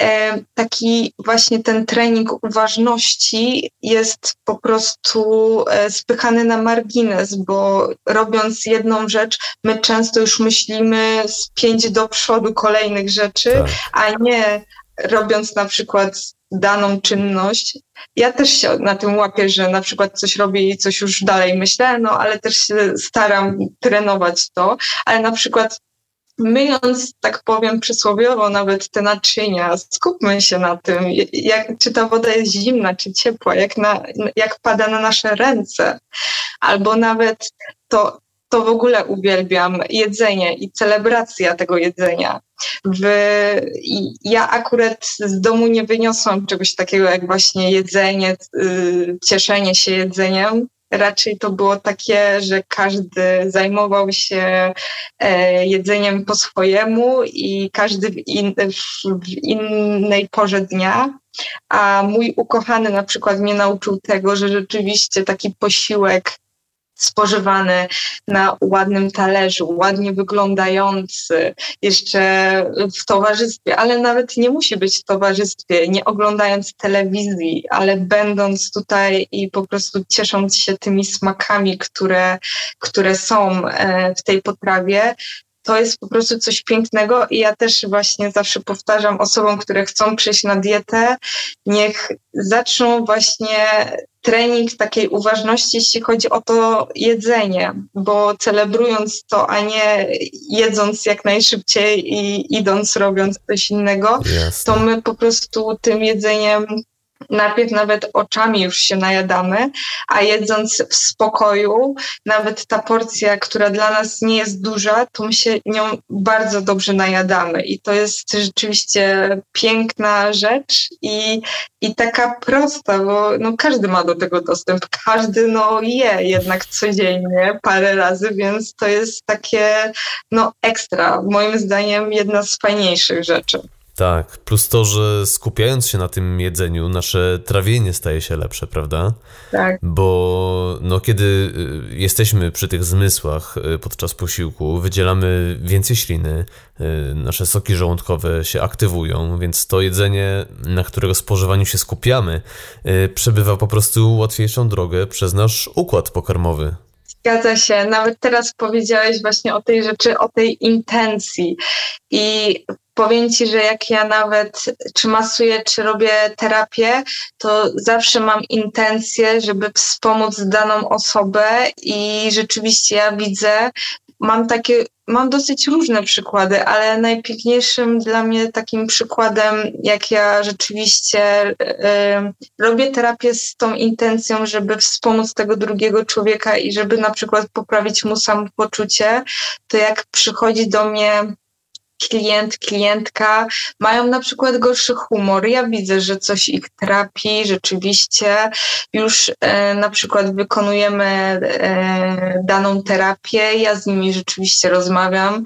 e, taki właśnie ten trening uważności jest po prostu e, spychany na margines, bo robiąc jedną rzecz, my często już myślimy z pięć do przodu kolejnych rzeczy, tak. a nie robiąc na przykład daną czynność, ja też się na tym łapię, że na przykład coś robię i coś już dalej myślę, no ale też się staram trenować to, ale na przykład myjąc, tak powiem przysłowiowo, nawet te naczynia, skupmy się na tym, jak, czy ta woda jest zimna, czy ciepła, jak, na, jak pada na nasze ręce, albo nawet to, to w ogóle uwielbiam jedzenie i celebracja tego jedzenia. W, ja akurat z domu nie wyniosłam czegoś takiego jak właśnie jedzenie, y, cieszenie się jedzeniem. Raczej to było takie, że każdy zajmował się e, jedzeniem po swojemu i każdy w, in, w innej porze dnia. A mój ukochany na przykład mnie nauczył tego, że rzeczywiście taki posiłek spożywany na ładnym talerzu, ładnie wyglądający, jeszcze w towarzystwie, ale nawet nie musi być w towarzystwie, nie oglądając telewizji, ale będąc tutaj i po prostu ciesząc się tymi smakami, które, które są e, w tej potrawie, to jest po prostu coś pięknego i ja też właśnie zawsze powtarzam osobom, które chcą przejść na dietę, niech zaczną właśnie trening takiej uważności, jeśli chodzi o to jedzenie, bo celebrując to, a nie jedząc jak najszybciej i idąc robiąc coś innego, Jasne. to my po prostu tym jedzeniem najpierw nawet oczami już się najadamy, a jedząc w spokoju, nawet ta porcja, która dla nas nie jest duża, to my się nią bardzo dobrze najadamy. I to jest rzeczywiście piękna rzecz i, i taka prosta, bo no, każdy ma do tego dostęp. Każdy no, je jednak codziennie parę razy, więc to jest takie no, ekstra. Moim zdaniem jedna z fajniejszych rzeczy. Tak, plus to, że skupiając się na tym jedzeniu, nasze trawienie staje się lepsze, prawda? Tak. Bo no, kiedy y, jesteśmy przy tych zmysłach y, podczas posiłku, wydzielamy więcej śliny, y, nasze soki żołądkowe się aktywują, więc to jedzenie, na którego spożywaniu się skupiamy, przebywa po prostu łatwiejszą drogę przez nasz układ pokarmowy. Zgadza się. Nawet teraz powiedziałeś właśnie o tej rzeczy, o tej intencji. I powiem Ci, że jak ja nawet czy masuję, czy robię terapię, to zawsze mam intencję, żeby wspomóc daną osobę i rzeczywiście ja widzę, mam takie, mam dosyć różne przykłady, ale najpiękniejszym dla mnie takim przykładem, jak ja rzeczywiście y, robię terapię z tą intencją, żeby wspomóc tego drugiego człowieka i żeby na przykład poprawić mu samopoczucie, to jak przychodzi do mnie klient, klientka mają na przykład gorszy humor. Ja widzę, że coś ich trapi, rzeczywiście już e, na przykład wykonujemy e, daną terapię, ja z nimi rzeczywiście rozmawiam.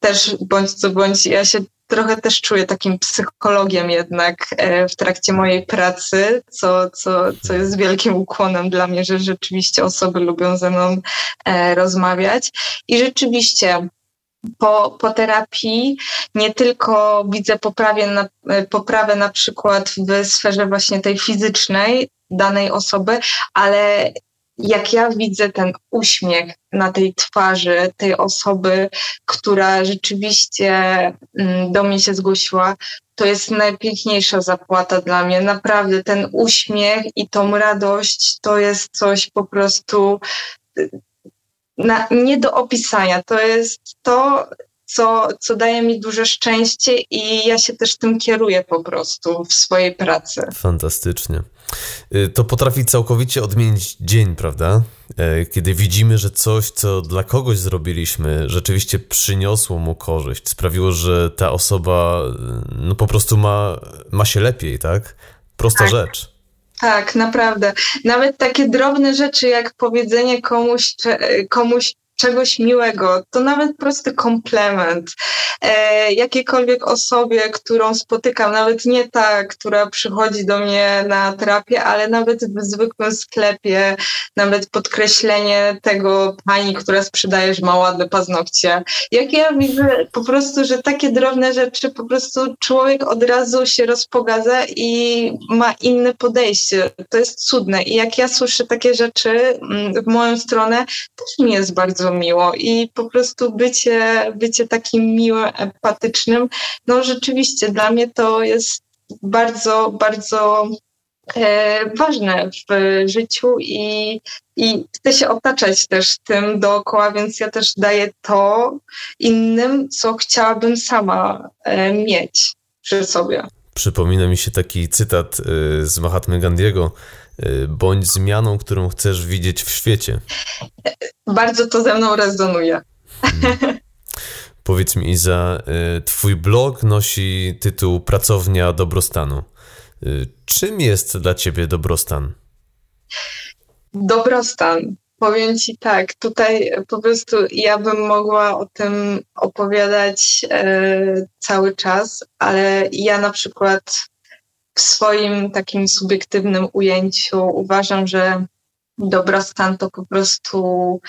Też bądź co bądź, ja się trochę też czuję takim psychologiem jednak e, w trakcie mojej pracy, co, co, co jest wielkim ukłonem dla mnie, że rzeczywiście osoby lubią ze mną e, rozmawiać. I rzeczywiście po, po terapii nie tylko widzę poprawie na, poprawę na przykład w sferze właśnie tej fizycznej danej osoby, ale jak ja widzę ten uśmiech na tej twarzy tej osoby, która rzeczywiście mm, do mnie się zgłosiła, to jest najpiękniejsza zapłata dla mnie. Naprawdę ten uśmiech i tą radość to jest coś po prostu na, nie do opisania. To jest to, co, co daje mi duże szczęście i ja się też tym kieruję po prostu w swojej pracy. Fantastycznie. Y, to potrafi całkowicie odmienić dzień, prawda? Y, kiedy widzimy, że coś, co dla kogoś zrobiliśmy, rzeczywiście przyniosło mu korzyść, sprawiło, że ta osoba y, no, po prostu ma, ma się lepiej, tak? Prosta tak. rzecz. Tak, naprawdę. Nawet takie drobne rzeczy, jak powiedzenie komuś, komuś czegoś miłego, to nawet prosty komplement. E, jakiejkolwiek osobie, którą spotykam, nawet nie ta, która przychodzi do mnie na terapię, ale nawet w zwykłym sklepie, nawet podkreślenie tego pani, która sprzedaje, że ma ładne paznokcie. Jak ja widzę po prostu, że takie drobne rzeczy, po prostu człowiek od razu się rozpogadza i ma inne podejście. To jest cudne. I jak ja słyszę takie rzeczy mm, w moją stronę, też mi jest bardzo bardzo miło i po prostu bycie, bycie takim miłym, empatycznym, no rzeczywiście dla mnie to jest bardzo, bardzo e, ważne w życiu i, i chcę się otaczać też tym dookoła, więc ja też daję to innym, co chciałabym sama e, mieć przy sobie. Przypomina mi się taki cytat e, z Mahatmy Gandiego, bądź zmianą, którą chcesz widzieć w świecie. Bardzo to ze mną rezonuje. Hmm. Powiedz mi, Iza, y, twój blog nosi tytuł Pracownia Dobrostanu. Y, czym jest dla ciebie dobrostan? Dobrostan. Powiem ci tak, tutaj po prostu ja bym mogła o tym opowiadać e, cały czas, ale ja na przykład w swoim takim subiektywnym ujęciu uważam, że dobrostan to po prostu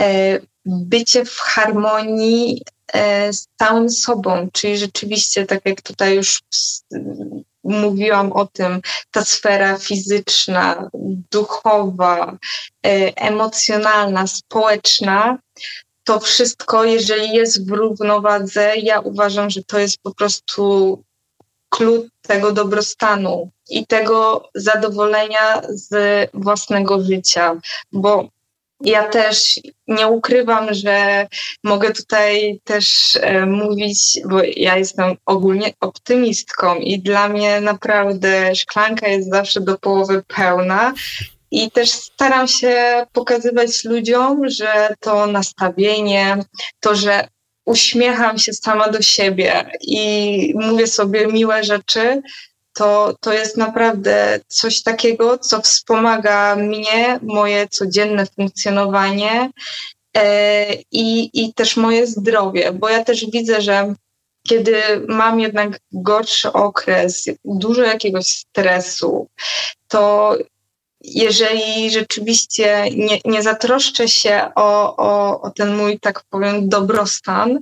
e, bycie w harmonii e, z całym sobą, czyli rzeczywiście, tak jak tutaj już mówiłam o tym, ta sfera fizyczna, duchowa, e, emocjonalna, społeczna, to wszystko, jeżeli jest w równowadze, ja uważam, że to jest po prostu klucz tego dobrostanu i tego zadowolenia z własnego życia, bo ja też nie ukrywam, że mogę tutaj też e, mówić, bo ja jestem ogólnie optymistką i dla mnie naprawdę szklanka jest zawsze do połowy pełna. I też staram się pokazywać ludziom, że to nastawienie, to, że uśmiecham się sama do siebie i mówię sobie miłe rzeczy, to, to jest naprawdę coś takiego, co wspomaga mnie, moje codzienne funkcjonowanie e, i, i też moje zdrowie, bo ja też widzę, że kiedy mam jednak gorszy okres, dużo jakiegoś stresu, to jeżeli rzeczywiście nie, nie zatroszczę się o, o, o ten mój, tak powiem, dobrostan,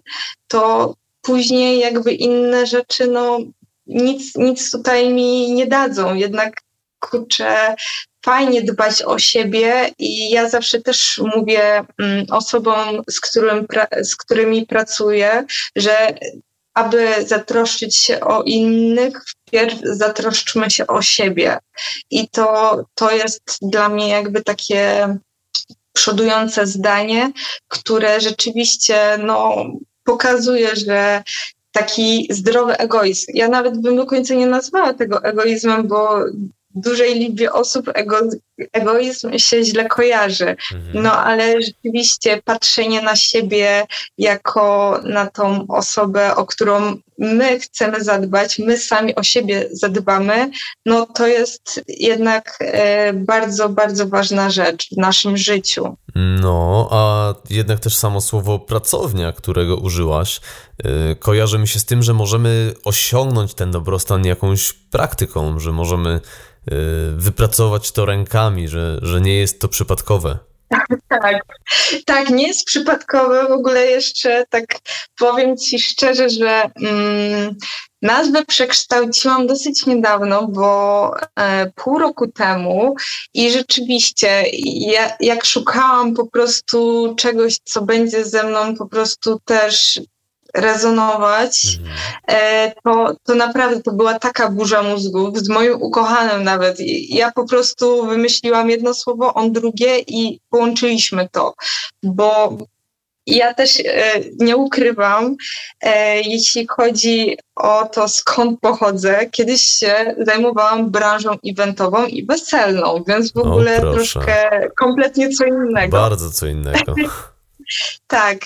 to później jakby inne rzeczy, no nic, nic tutaj mi nie dadzą. Jednak kurczę, fajnie dbać o siebie i ja zawsze też mówię mm, osobom, z, którym, z którymi pracuję, że aby zatroszczyć się o innych, wpierw zatroszczmy się o siebie. I to, to jest dla mnie jakby takie przodujące zdanie, które rzeczywiście no, pokazuje, że taki zdrowy egoizm. Ja nawet bym do końca nie nazwała tego egoizmem, bo dużej liczbie osób ego, egoizm się źle kojarzy. Mhm. No ale rzeczywiście patrzenie na siebie jako na tą osobę, o którą my chcemy zadbać, my sami o siebie zadbamy, no to jest jednak e, bardzo, bardzo ważna rzecz w naszym życiu. No, a jednak też samo słowo pracownia, którego użyłaś, e, kojarzy mi się z tym, że możemy osiągnąć ten dobrostan jakąś praktyką, że możemy wypracować to rękami, że, że nie jest to przypadkowe. Tak, tak, nie jest przypadkowe. W ogóle jeszcze tak powiem Ci szczerze, że mm, nazwę przekształciłam dosyć niedawno, bo e, pół roku temu i rzeczywiście ja, jak szukałam po prostu czegoś, co będzie ze mną po prostu też rezonować, mhm. e, to, to naprawdę to była taka burza mózgów, z moim ukochanym nawet. Ja po prostu wymyśliłam jedno słowo, on drugie i połączyliśmy to, bo ja też e, nie ukrywam, e, jeśli chodzi o to, skąd pochodzę, kiedyś się zajmowałam branżą eventową i weselną, więc w ogóle troszkę kompletnie co innego. Bardzo co innego. Tak,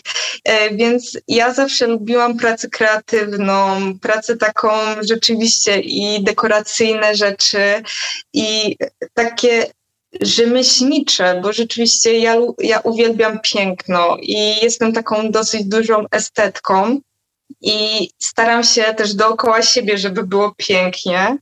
e, więc ja zawsze lubiłam pracę kreatywną, pracę taką rzeczywiście i dekoracyjne rzeczy i takie rzemieślnicze, bo rzeczywiście ja, ja uwielbiam piękno i jestem taką dosyć dużą estetką i staram się też dookoła siebie, żeby było pięknie.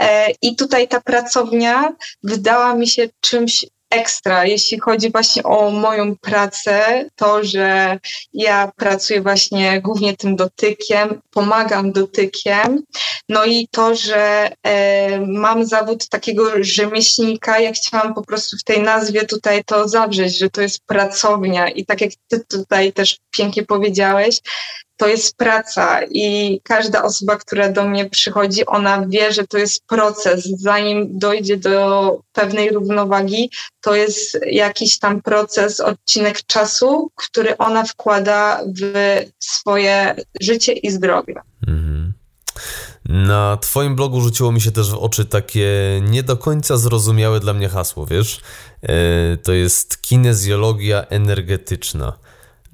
E, I tutaj ta pracownia wydała mi się czymś ekstra, jeśli chodzi właśnie o moją pracę, to, że ja pracuję właśnie głównie tym dotykiem, pomagam dotykiem, no i to, że e, mam zawód takiego rzemieślnika, ja chciałam po prostu w tej nazwie tutaj to zawrzeć, że to jest pracownia. I tak jak ty tutaj też pięknie powiedziałeś, to jest praca i każda osoba, która do mnie przychodzi, ona wie, że to jest proces. Zanim dojdzie do pewnej równowagi, to jest jakiś tam proces, odcinek czasu, który ona wkłada w swoje życie i zdrowie. Mhm. Na Twoim blogu rzuciło mi się też w oczy takie nie do końca zrozumiałe dla mnie hasło, wiesz? E, to jest kinezjologia energetyczna.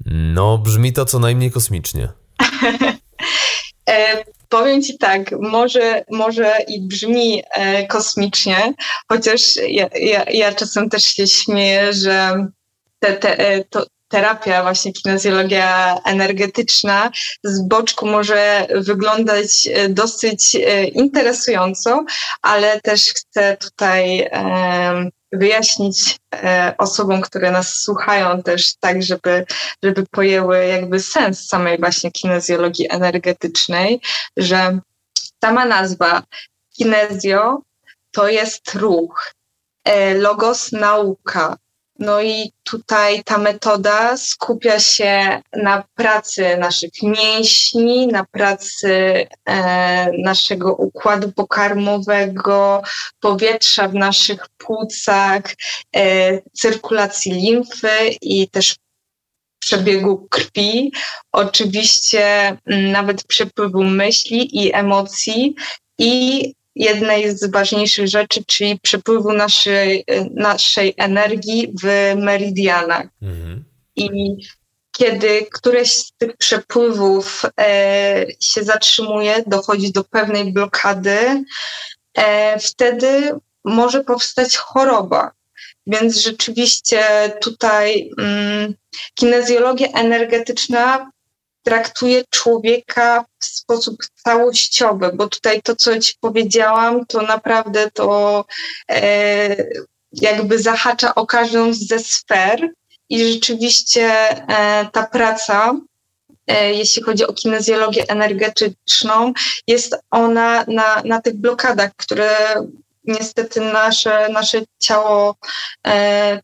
No, brzmi to co najmniej kosmicznie. e, powiem Ci tak, może, może i brzmi e, kosmicznie, chociaż ja, ja, ja, czasem też się śmieję, że te, te, e, to, terapia, właśnie kinezjologia energetyczna z boczku może wyglądać e, dosyć e, interesująco, ale też chcę tutaj wyjaśnić e, osobom, które nas słuchają też tak, żeby, żeby pojęły jakby sens samej właśnie kinezjologii energetycznej, że sama nazwa kinezjo to jest ruch, logos nauka, no i tutaj ta metoda skupia się na pracy naszych mięśni, na pracy e, naszego układu pokarmowego, powietrza w naszych płucach, e, cyrkulacji limfy i też przebiegu krwi, oczywiście m, nawet przepływu myśli i emocji i jednej z ważniejszych rzeczy, czyli przepływu naszej, naszej energii w meridianach. Mhm. I kiedy któreś z tych przepływów e, się zatrzymuje, dochodzi do pewnej blokady, e, wtedy może powstać choroba. Więc rzeczywiście tutaj mm, kinezjologia energetyczna traktuje człowieka w sposób całościowy, bo tutaj to, co ci powiedziałam, to naprawdę to e, jakby zahacza o każdą ze sfer i rzeczywiście e, ta praca, e, jeśli chodzi o kinezjologię energetyczną, jest ona na, na tych blokadach, które niestety nasze, nasze ciało e,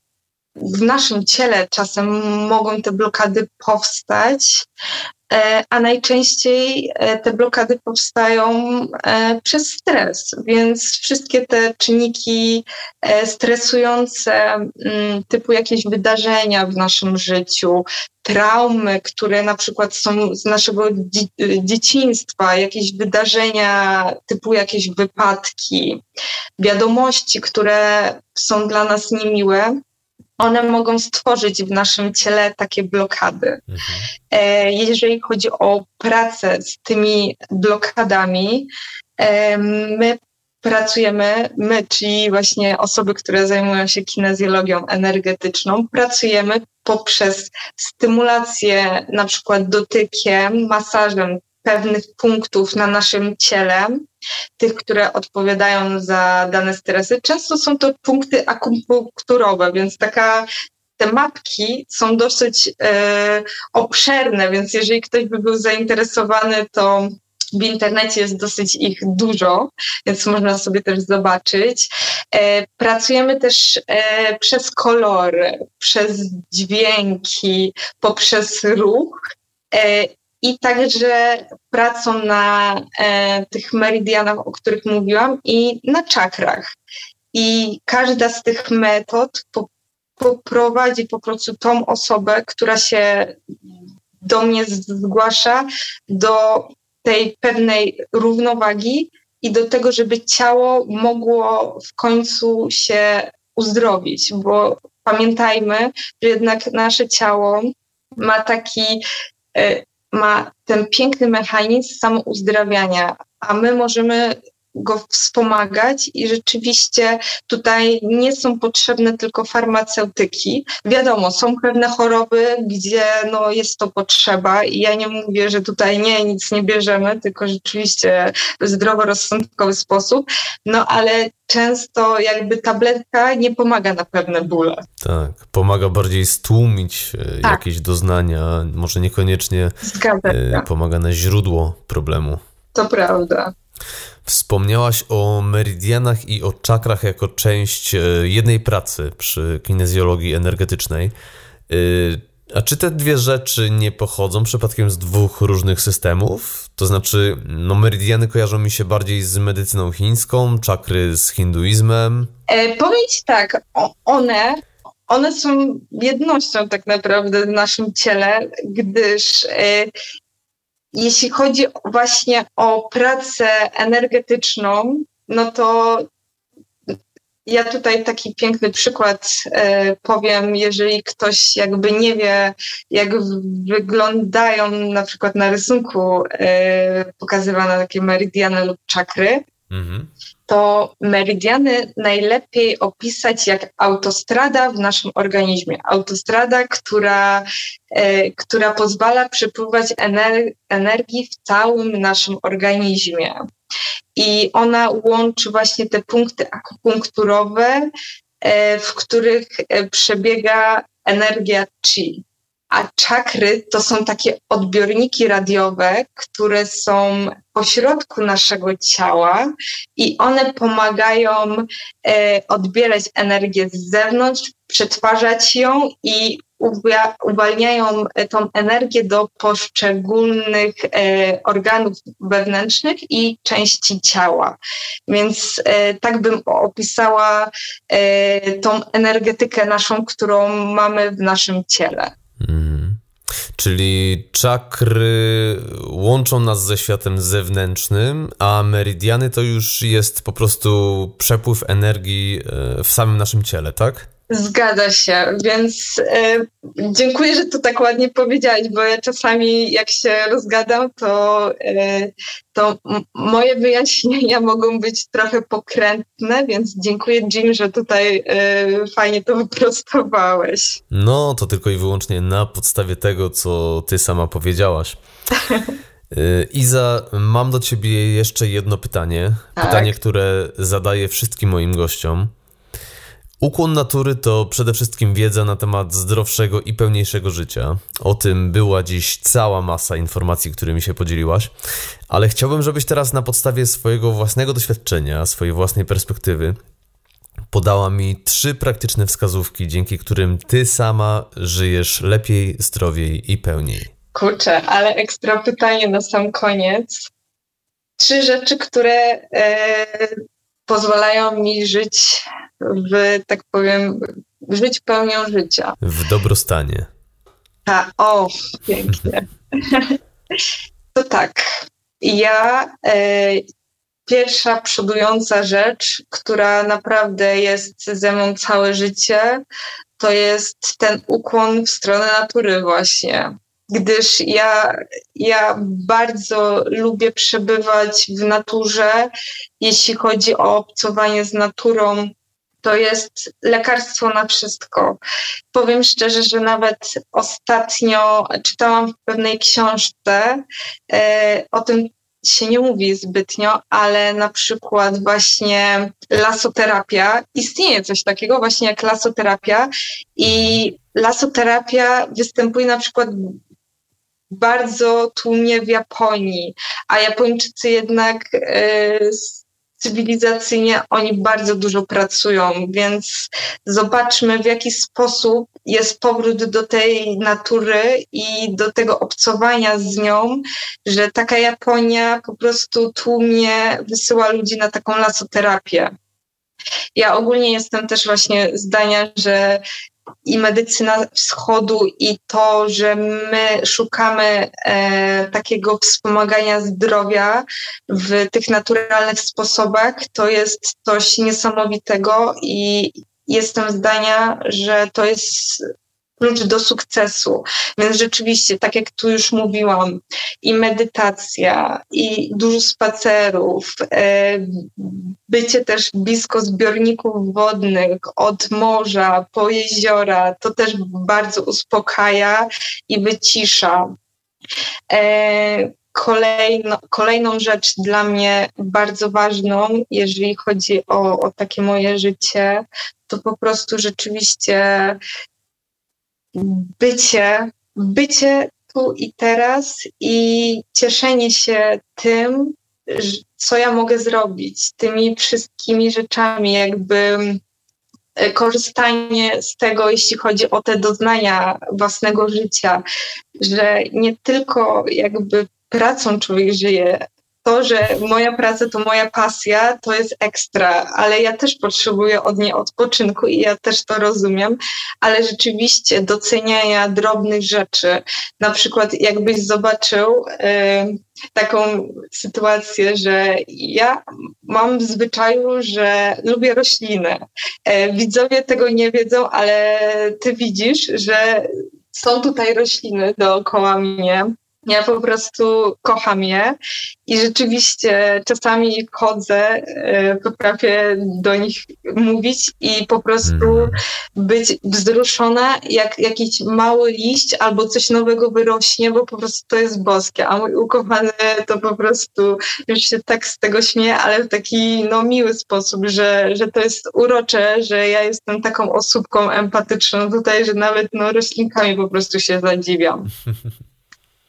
w naszym ciele czasem mogą te blokady powstać, e, a najczęściej e, te blokady powstają e, przez stres, więc wszystkie te czynniki stresujące, mm, typu jakieś wydarzenia w naszym życiu, traumy, które na przykład są z naszego dzieciństwa, jakieś wydarzenia typu jakieś wypadki, wiadomości, które są dla nas niemiłe, one mogą stworzyć w naszym ciele takie blokady. Mhm. E, jeżeli chodzi o pracę z tymi blokadami, e, my pracujemy, my, czyli właśnie osoby, które zajmują się kinezjologią energetyczną, pracujemy poprzez stymulację, na przykład dotykiem, masażem pewnych punktów na naszym ciele, tych, które odpowiadają za dane stresy. Często są to punkty akupunkturowe, więc taka te mapki są dosyć e, obszerne, więc jeżeli ktoś by był zainteresowany, to w internecie jest dosyć ich dużo, więc można sobie też zobaczyć. E, pracujemy też e, przez kolory, przez dźwięki, poprzez ruch. E, i także pracą na e, tych meridianach, o których mówiłam, i na czakrach. I każda z tych metod po, poprowadzi po prostu tą osobę, która się do mnie zgłasza, do tej pewnej równowagi i do tego, żeby ciało mogło w końcu się uzdrowić, bo pamiętajmy, że jednak nasze ciało ma taki e, ma ten piękny mechanizm samouzdrawiania, a my możemy go wspomagać i rzeczywiście tutaj nie są potrzebne tylko farmaceutyki. Wiadomo, są pewne choroby, gdzie no, jest to potrzeba i ja nie mówię, że tutaj nie, nic nie bierzemy, tylko rzeczywiście w zdroworozsądkowy sposób, no ale często jakby tabletka nie pomaga na pewne bóle. Tak, pomaga bardziej stłumić e, tak. jakieś doznania, może niekoniecznie e, pomaga na źródło problemu. To prawda. Wspomniałaś o meridianach i o czakrach jako część e, jednej pracy przy kinezjologii energetycznej. E, a czy te dwie rzeczy nie pochodzą przypadkiem z dwóch różnych systemów? To znaczy, no meridiany kojarzą mi się bardziej z medycyną chińską, czakry z hinduizmem. E, powiedz tak, one, one są jednością tak naprawdę w naszym ciele, gdyż e, jeśli chodzi właśnie o pracę energetyczną, no to ja tutaj taki piękny przykład e, powiem, jeżeli ktoś jakby nie wie, jak wyglądają na przykład na rysunku e, pokazywane takie meridiany lub czakry, mhm to meridiany najlepiej opisać jak autostrada w naszym organizmie. Autostrada, która, e, która pozwala przepływać ener energii w całym naszym organizmie. I ona łączy właśnie te punkty akupunkturowe, e, w których e, przebiega energia chi. A czakry to są takie odbiorniki radiowe, które są pośrodku naszego ciała i one pomagają e, odbierać energię z zewnątrz, przetwarzać ją i uwalniają e, tą energię do poszczególnych e, organów wewnętrznych i części ciała. Więc e, tak bym opisała e, tą energetykę naszą, którą mamy w naszym ciele. Mhm. Czyli czakry łączą nas ze światem zewnętrznym, a meridiany to już jest po prostu przepływ energii e, w samym naszym ciele, tak? Zgadza się, więc e, dziękuję, że to tak ładnie powiedziałeś, bo ja czasami jak się rozgadam, to, e, to moje wyjaśnienia mogą być trochę pokrętne, więc dziękuję Jim, że tutaj e, fajnie to wyprostowałeś. No, to tylko i wyłącznie na podstawie tego, co ty sama powiedziałaś. Iza, mam do ciebie jeszcze jedno pytanie. Tak. Pytanie, które zadaję wszystkim moim gościom. Ukłon natury to przede wszystkim wiedza na temat zdrowszego i pełniejszego życia. O tym była dziś cała masa informacji, którymi się podzieliłaś, ale chciałbym, żebyś teraz na podstawie swojego własnego doświadczenia, swojej własnej perspektywy, podała mi trzy praktyczne wskazówki, dzięki którym ty sama żyjesz lepiej, zdrowiej i pełniej. Kurczę, ale ekstra pytanie na sam koniec. Trzy rzeczy, które e, pozwalają mi żyć w, tak powiem, żyć pełnią życia. W dobrostanie. Tak, o, pięknie. to tak. Ja e, pierwsza przodująca rzecz, która naprawdę jest ze mną całe życie, to jest ten ukłon w stronę natury właśnie. Gdyż ja, ja bardzo lubię przebywać w naturze, jeśli chodzi o obcowanie z naturą, to jest lekarstwo na wszystko. Powiem szczerze, że nawet ostatnio czytałam w pewnej książce e, o tym, się nie mówi zbytnio, ale na przykład właśnie lasoterapia, istnieje coś takiego właśnie jak lasoterapia i lasoterapia występuje na przykład bardzo tłumnie w Japonii, a Japończycy jednak e, cywilizacyjnie oni bardzo dużo pracują, więc zobaczmy w jaki sposób jest powrót do tej natury i do tego obcowania z nią, że taka Japonia po prostu tłumnie wysyła ludzi na taką lasoterapię. Ja ogólnie jestem też właśnie zdania, że i medycyna wschodu i to, że my szukamy e, takiego wspomagania zdrowia w tych naturalnych sposobach, to jest coś niesamowitego i jestem zdania, że to jest klucz do sukcesu. Więc rzeczywiście, tak jak tu już mówiłam, i medytacja, i dużo spacerów, e, bycie też blisko zbiorników wodnych, od morza po jeziora, to też bardzo uspokaja i wycisza. E, kolejno, kolejną rzecz dla mnie bardzo ważną, jeżeli chodzi o, o takie moje życie, to po prostu rzeczywiście bycie, bycie tu i teraz i cieszenie się tym, co ja mogę zrobić, tymi wszystkimi rzeczami, jakby e, korzystanie z tego, jeśli chodzi o te doznania własnego życia, że nie tylko jakby pracą człowiek żyje, to, że moja praca to moja pasja, to jest ekstra, ale ja też potrzebuję od niej odpoczynku i ja też to rozumiem, ale rzeczywiście doceniania drobnych rzeczy, na przykład jakbyś zobaczył y, taką sytuację, że ja mam w zwyczaju, że lubię rośliny. Y, widzowie tego nie wiedzą, ale ty widzisz, że są tutaj rośliny dookoła mnie ja po prostu kocham je i rzeczywiście czasami chodzę, e, potrafię do nich mówić i po prostu mm. być wzruszona, jak jakiś mały liść albo coś nowego wyrośnie, bo po prostu to jest boskie. A mój ukochany to po prostu już się tak z tego śmieje, ale w taki no, miły sposób, że, że to jest urocze, że ja jestem taką osóbką empatyczną tutaj, że nawet no, roślinkami po prostu się zadziwiam.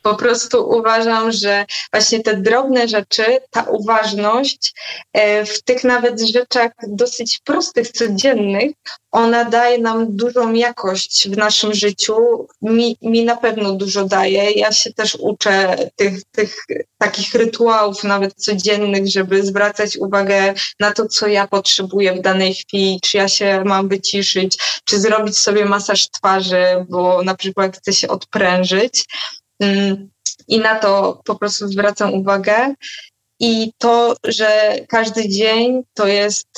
Po prostu uważam, że właśnie te drobne rzeczy, ta uważność e, w tych nawet rzeczach dosyć prostych, codziennych, ona daje nam dużą jakość w naszym życiu. Mi, mi na pewno dużo daje. Ja się też uczę tych, tych takich rytuałów, nawet codziennych, żeby zwracać uwagę na to, co ja potrzebuję w danej chwili, czy ja się mam wyciszyć, czy zrobić sobie masaż twarzy, bo na przykład chcę się odprężyć. I na to po prostu zwracam uwagę. I to, że każdy dzień to jest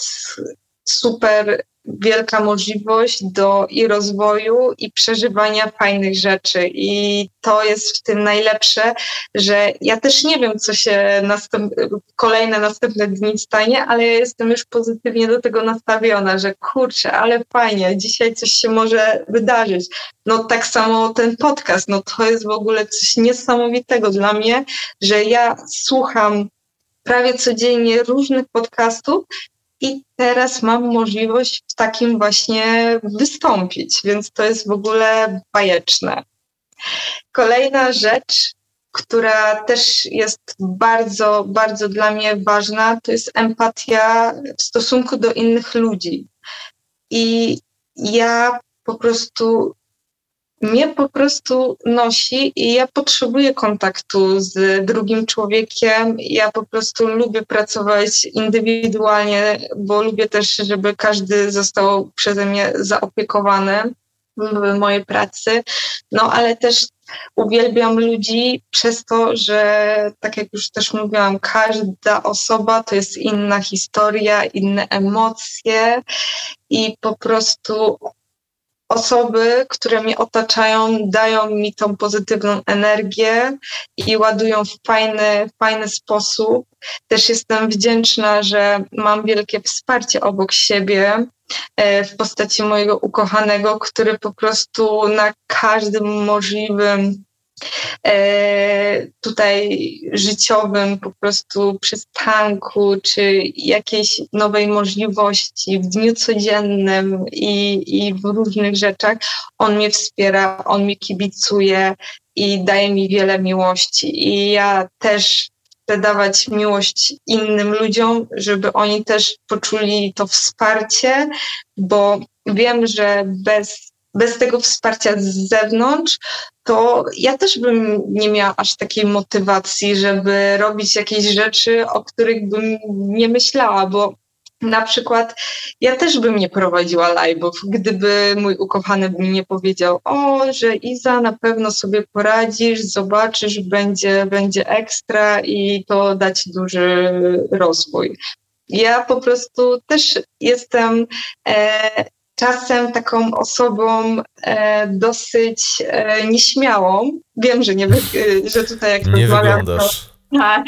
super wielka możliwość do i rozwoju, i przeżywania fajnych rzeczy. I to jest w tym najlepsze, że ja też nie wiem, co się następ kolejne następne dni stanie, ale ja jestem już pozytywnie do tego nastawiona, że kurczę, ale fajnie, dzisiaj coś się może wydarzyć. No tak samo ten podcast, no to jest w ogóle coś niesamowitego dla mnie, że ja słucham prawie codziennie różnych podcastów i teraz mam możliwość w takim właśnie wystąpić, więc to jest w ogóle bajeczne. Kolejna rzecz, która też jest bardzo, bardzo dla mnie ważna, to jest empatia w stosunku do innych ludzi. I ja po prostu mnie po prostu nosi i ja potrzebuję kontaktu z drugim człowiekiem. Ja po prostu lubię pracować indywidualnie, bo lubię też, żeby każdy został przeze mnie zaopiekowany w mojej pracy. No ale też uwielbiam ludzi przez to, że tak jak już też mówiłam, każda osoba to jest inna historia, inne emocje i po prostu osoby, które mnie otaczają, dają mi tą pozytywną energię i ładują w fajny, fajny sposób. Też jestem wdzięczna, że mam wielkie wsparcie obok siebie e, w postaci mojego ukochanego, który po prostu na każdym możliwym tutaj życiowym po prostu przystanku, czy jakiejś nowej możliwości w dniu codziennym i, i w różnych rzeczach. On mnie wspiera, on mi kibicuje i daje mi wiele miłości. I ja też chcę dawać miłość innym ludziom, żeby oni też poczuli to wsparcie, bo wiem, że bez bez tego wsparcia z zewnątrz, to ja też bym nie miała aż takiej motywacji, żeby robić jakieś rzeczy, o których bym nie myślała, bo na przykład ja też bym nie prowadziła live'ów, gdyby mój ukochany mi nie powiedział, o, że Iza, na pewno sobie poradzisz, zobaczysz, będzie, będzie ekstra i to da ci duży rozwój. Ja po prostu też jestem e, czasem taką osobą e, dosyć e, nieśmiałą. Wiem, że, nie, że tutaj jak nie rozmawiam, wyglądasz. Tak,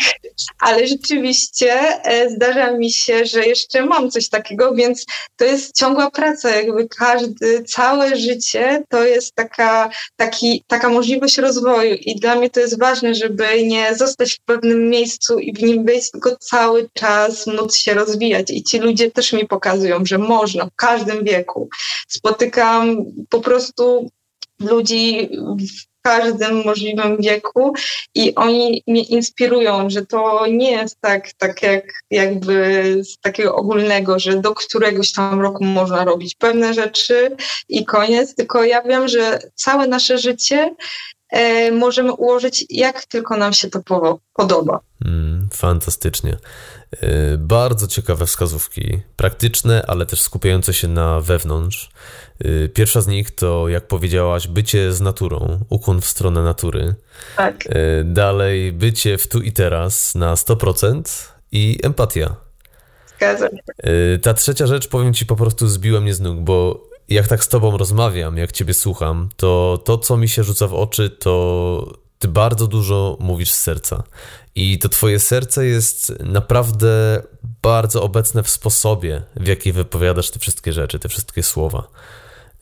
ale rzeczywiście e, zdarza mi się, że jeszcze mam coś takiego, więc to jest ciągła praca, jakby każdy, całe życie to jest taka, taki, taka możliwość rozwoju. I dla mnie to jest ważne, żeby nie zostać w pewnym miejscu i w nim być, tylko cały czas móc się rozwijać. I ci ludzie też mi pokazują, że można w każdym wieku. Spotykam po prostu ludzi w każdym możliwym wieku i oni mnie inspirują, że to nie jest tak, tak jak jakby z takiego ogólnego, że do któregoś tam roku można robić pewne rzeczy i koniec, tylko ja wiem, że całe nasze życie możemy ułożyć jak tylko nam się to podoba. Mm, fantastycznie. E, bardzo ciekawe wskazówki, praktyczne, ale też skupiające się na wewnątrz. E, pierwsza z nich to, jak powiedziałaś, bycie z naturą, ukłon w stronę natury. Tak. E, dalej, bycie w tu i teraz na 100% i empatia. Zgadzam Ta trzecia rzecz, powiem ci, po prostu zbiła mnie z nóg, bo jak tak z tobą rozmawiam, jak ciebie słucham, to to, co mi się rzuca w oczy, to ty bardzo dużo mówisz z serca. I to twoje serce jest naprawdę bardzo obecne w sposobie, w jaki wypowiadasz te wszystkie rzeczy, te wszystkie słowa.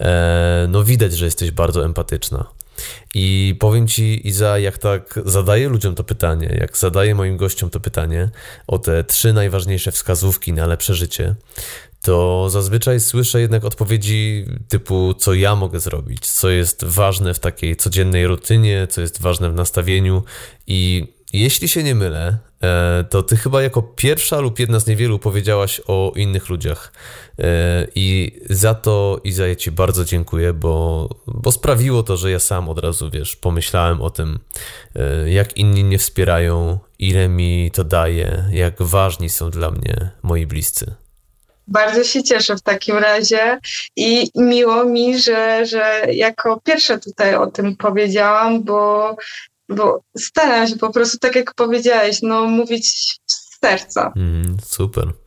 E, no widać, że jesteś bardzo empatyczna. I powiem ci, Iza, jak tak zadaję ludziom to pytanie, jak zadaję moim gościom to pytanie o te trzy najważniejsze wskazówki na lepsze życie, to zazwyczaj słyszę jednak odpowiedzi typu, co ja mogę zrobić, co jest ważne w takiej codziennej rutynie, co jest ważne w nastawieniu i jeśli się nie mylę, e, to ty chyba jako pierwsza lub jedna z niewielu powiedziałaś o innych ludziach. E, I za to, Iza, ja ci bardzo dziękuję, bo, bo sprawiło to, że ja sam od razu, wiesz, pomyślałem o tym, e, jak inni mnie wspierają, ile mi to daje, jak ważni są dla mnie moi bliscy. Bardzo się cieszę w takim razie i miło mi, że, że jako pierwsza tutaj o tym powiedziałam, bo bo staram się po prostu, tak jak powiedziałeś, no mówić z serca. Mm, super.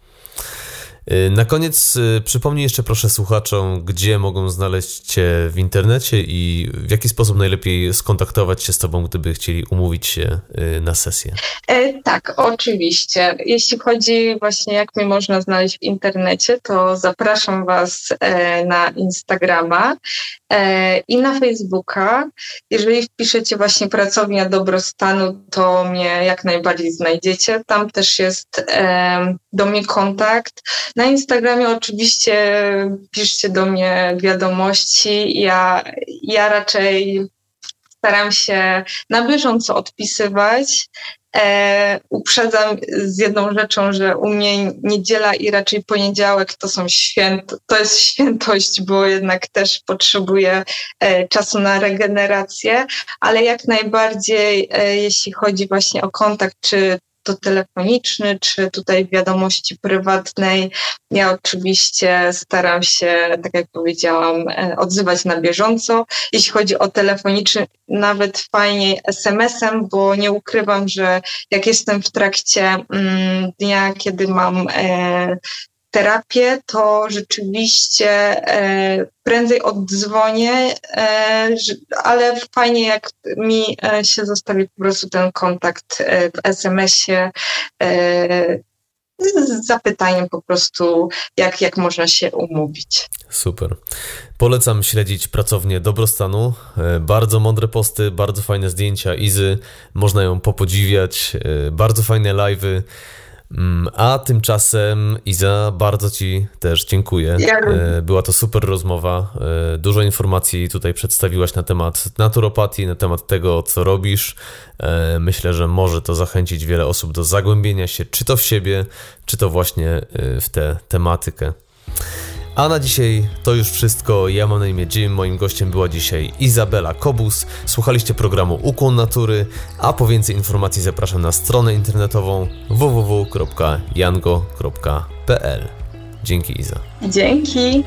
Y, na koniec y, przypomnij jeszcze proszę słuchaczom, gdzie mogą znaleźć Cię w internecie i w jaki sposób najlepiej skontaktować się z Tobą, gdyby chcieli umówić się y, na sesję. E, tak, oczywiście. Jeśli chodzi właśnie jak mnie można znaleźć w internecie, to zapraszam Was e, na Instagrama e, i na Facebooka. Jeżeli wpiszecie właśnie pracownia dobrostanu, to mnie jak najbardziej znajdziecie. Tam też jest do mnie kontakt. Na Instagramie oczywiście piszcie do mnie wiadomości. Ja, ja raczej staram się na bieżąco odpisywać. E, uprzedzam z jedną rzeczą, że u mnie niedziela i raczej poniedziałek to są święto, to jest świętość, bo jednak też potrzebuję e, czasu na regenerację, ale jak najbardziej, e, jeśli chodzi właśnie o kontakt, czy to telefoniczny, czy tutaj wiadomości prywatnej. Ja oczywiście staram się, tak jak powiedziałam, e, odzywać na bieżąco. Jeśli chodzi o telefoniczny, nawet fajniej SMS-em, bo nie ukrywam, że jak jestem w trakcie mm, dnia, kiedy mam e, terapię, to rzeczywiście e, prędzej oddzwonię, e, ale fajnie jak mi e, się zostawi po prostu ten kontakt w SMS-ie z zapytaniem po prostu, jak, jak można się umówić. Super. Polecam śledzić pracownię dobrostanu. Bardzo mądre posty, bardzo fajne zdjęcia Izy. Można ją popodziwiać. Bardzo fajne live'y. Mm, a tymczasem, Iza, bardzo Ci też dziękuję. E, była to super rozmowa. E, dużo informacji tutaj przedstawiłaś na temat naturopatii, na temat tego, co robisz. E, myślę, że może to zachęcić wiele osób do zagłębienia się, czy to w siebie, czy to właśnie w tę tematykę. A na dzisiaj to już wszystko. Ja mam na imię Jim, moim gościem była dzisiaj Izabela Kobus. Słuchaliście programu Ukłon Natury, a po więcej informacji zapraszam na stronę internetową www.jango.pl. Dzięki Iza. Dzięki.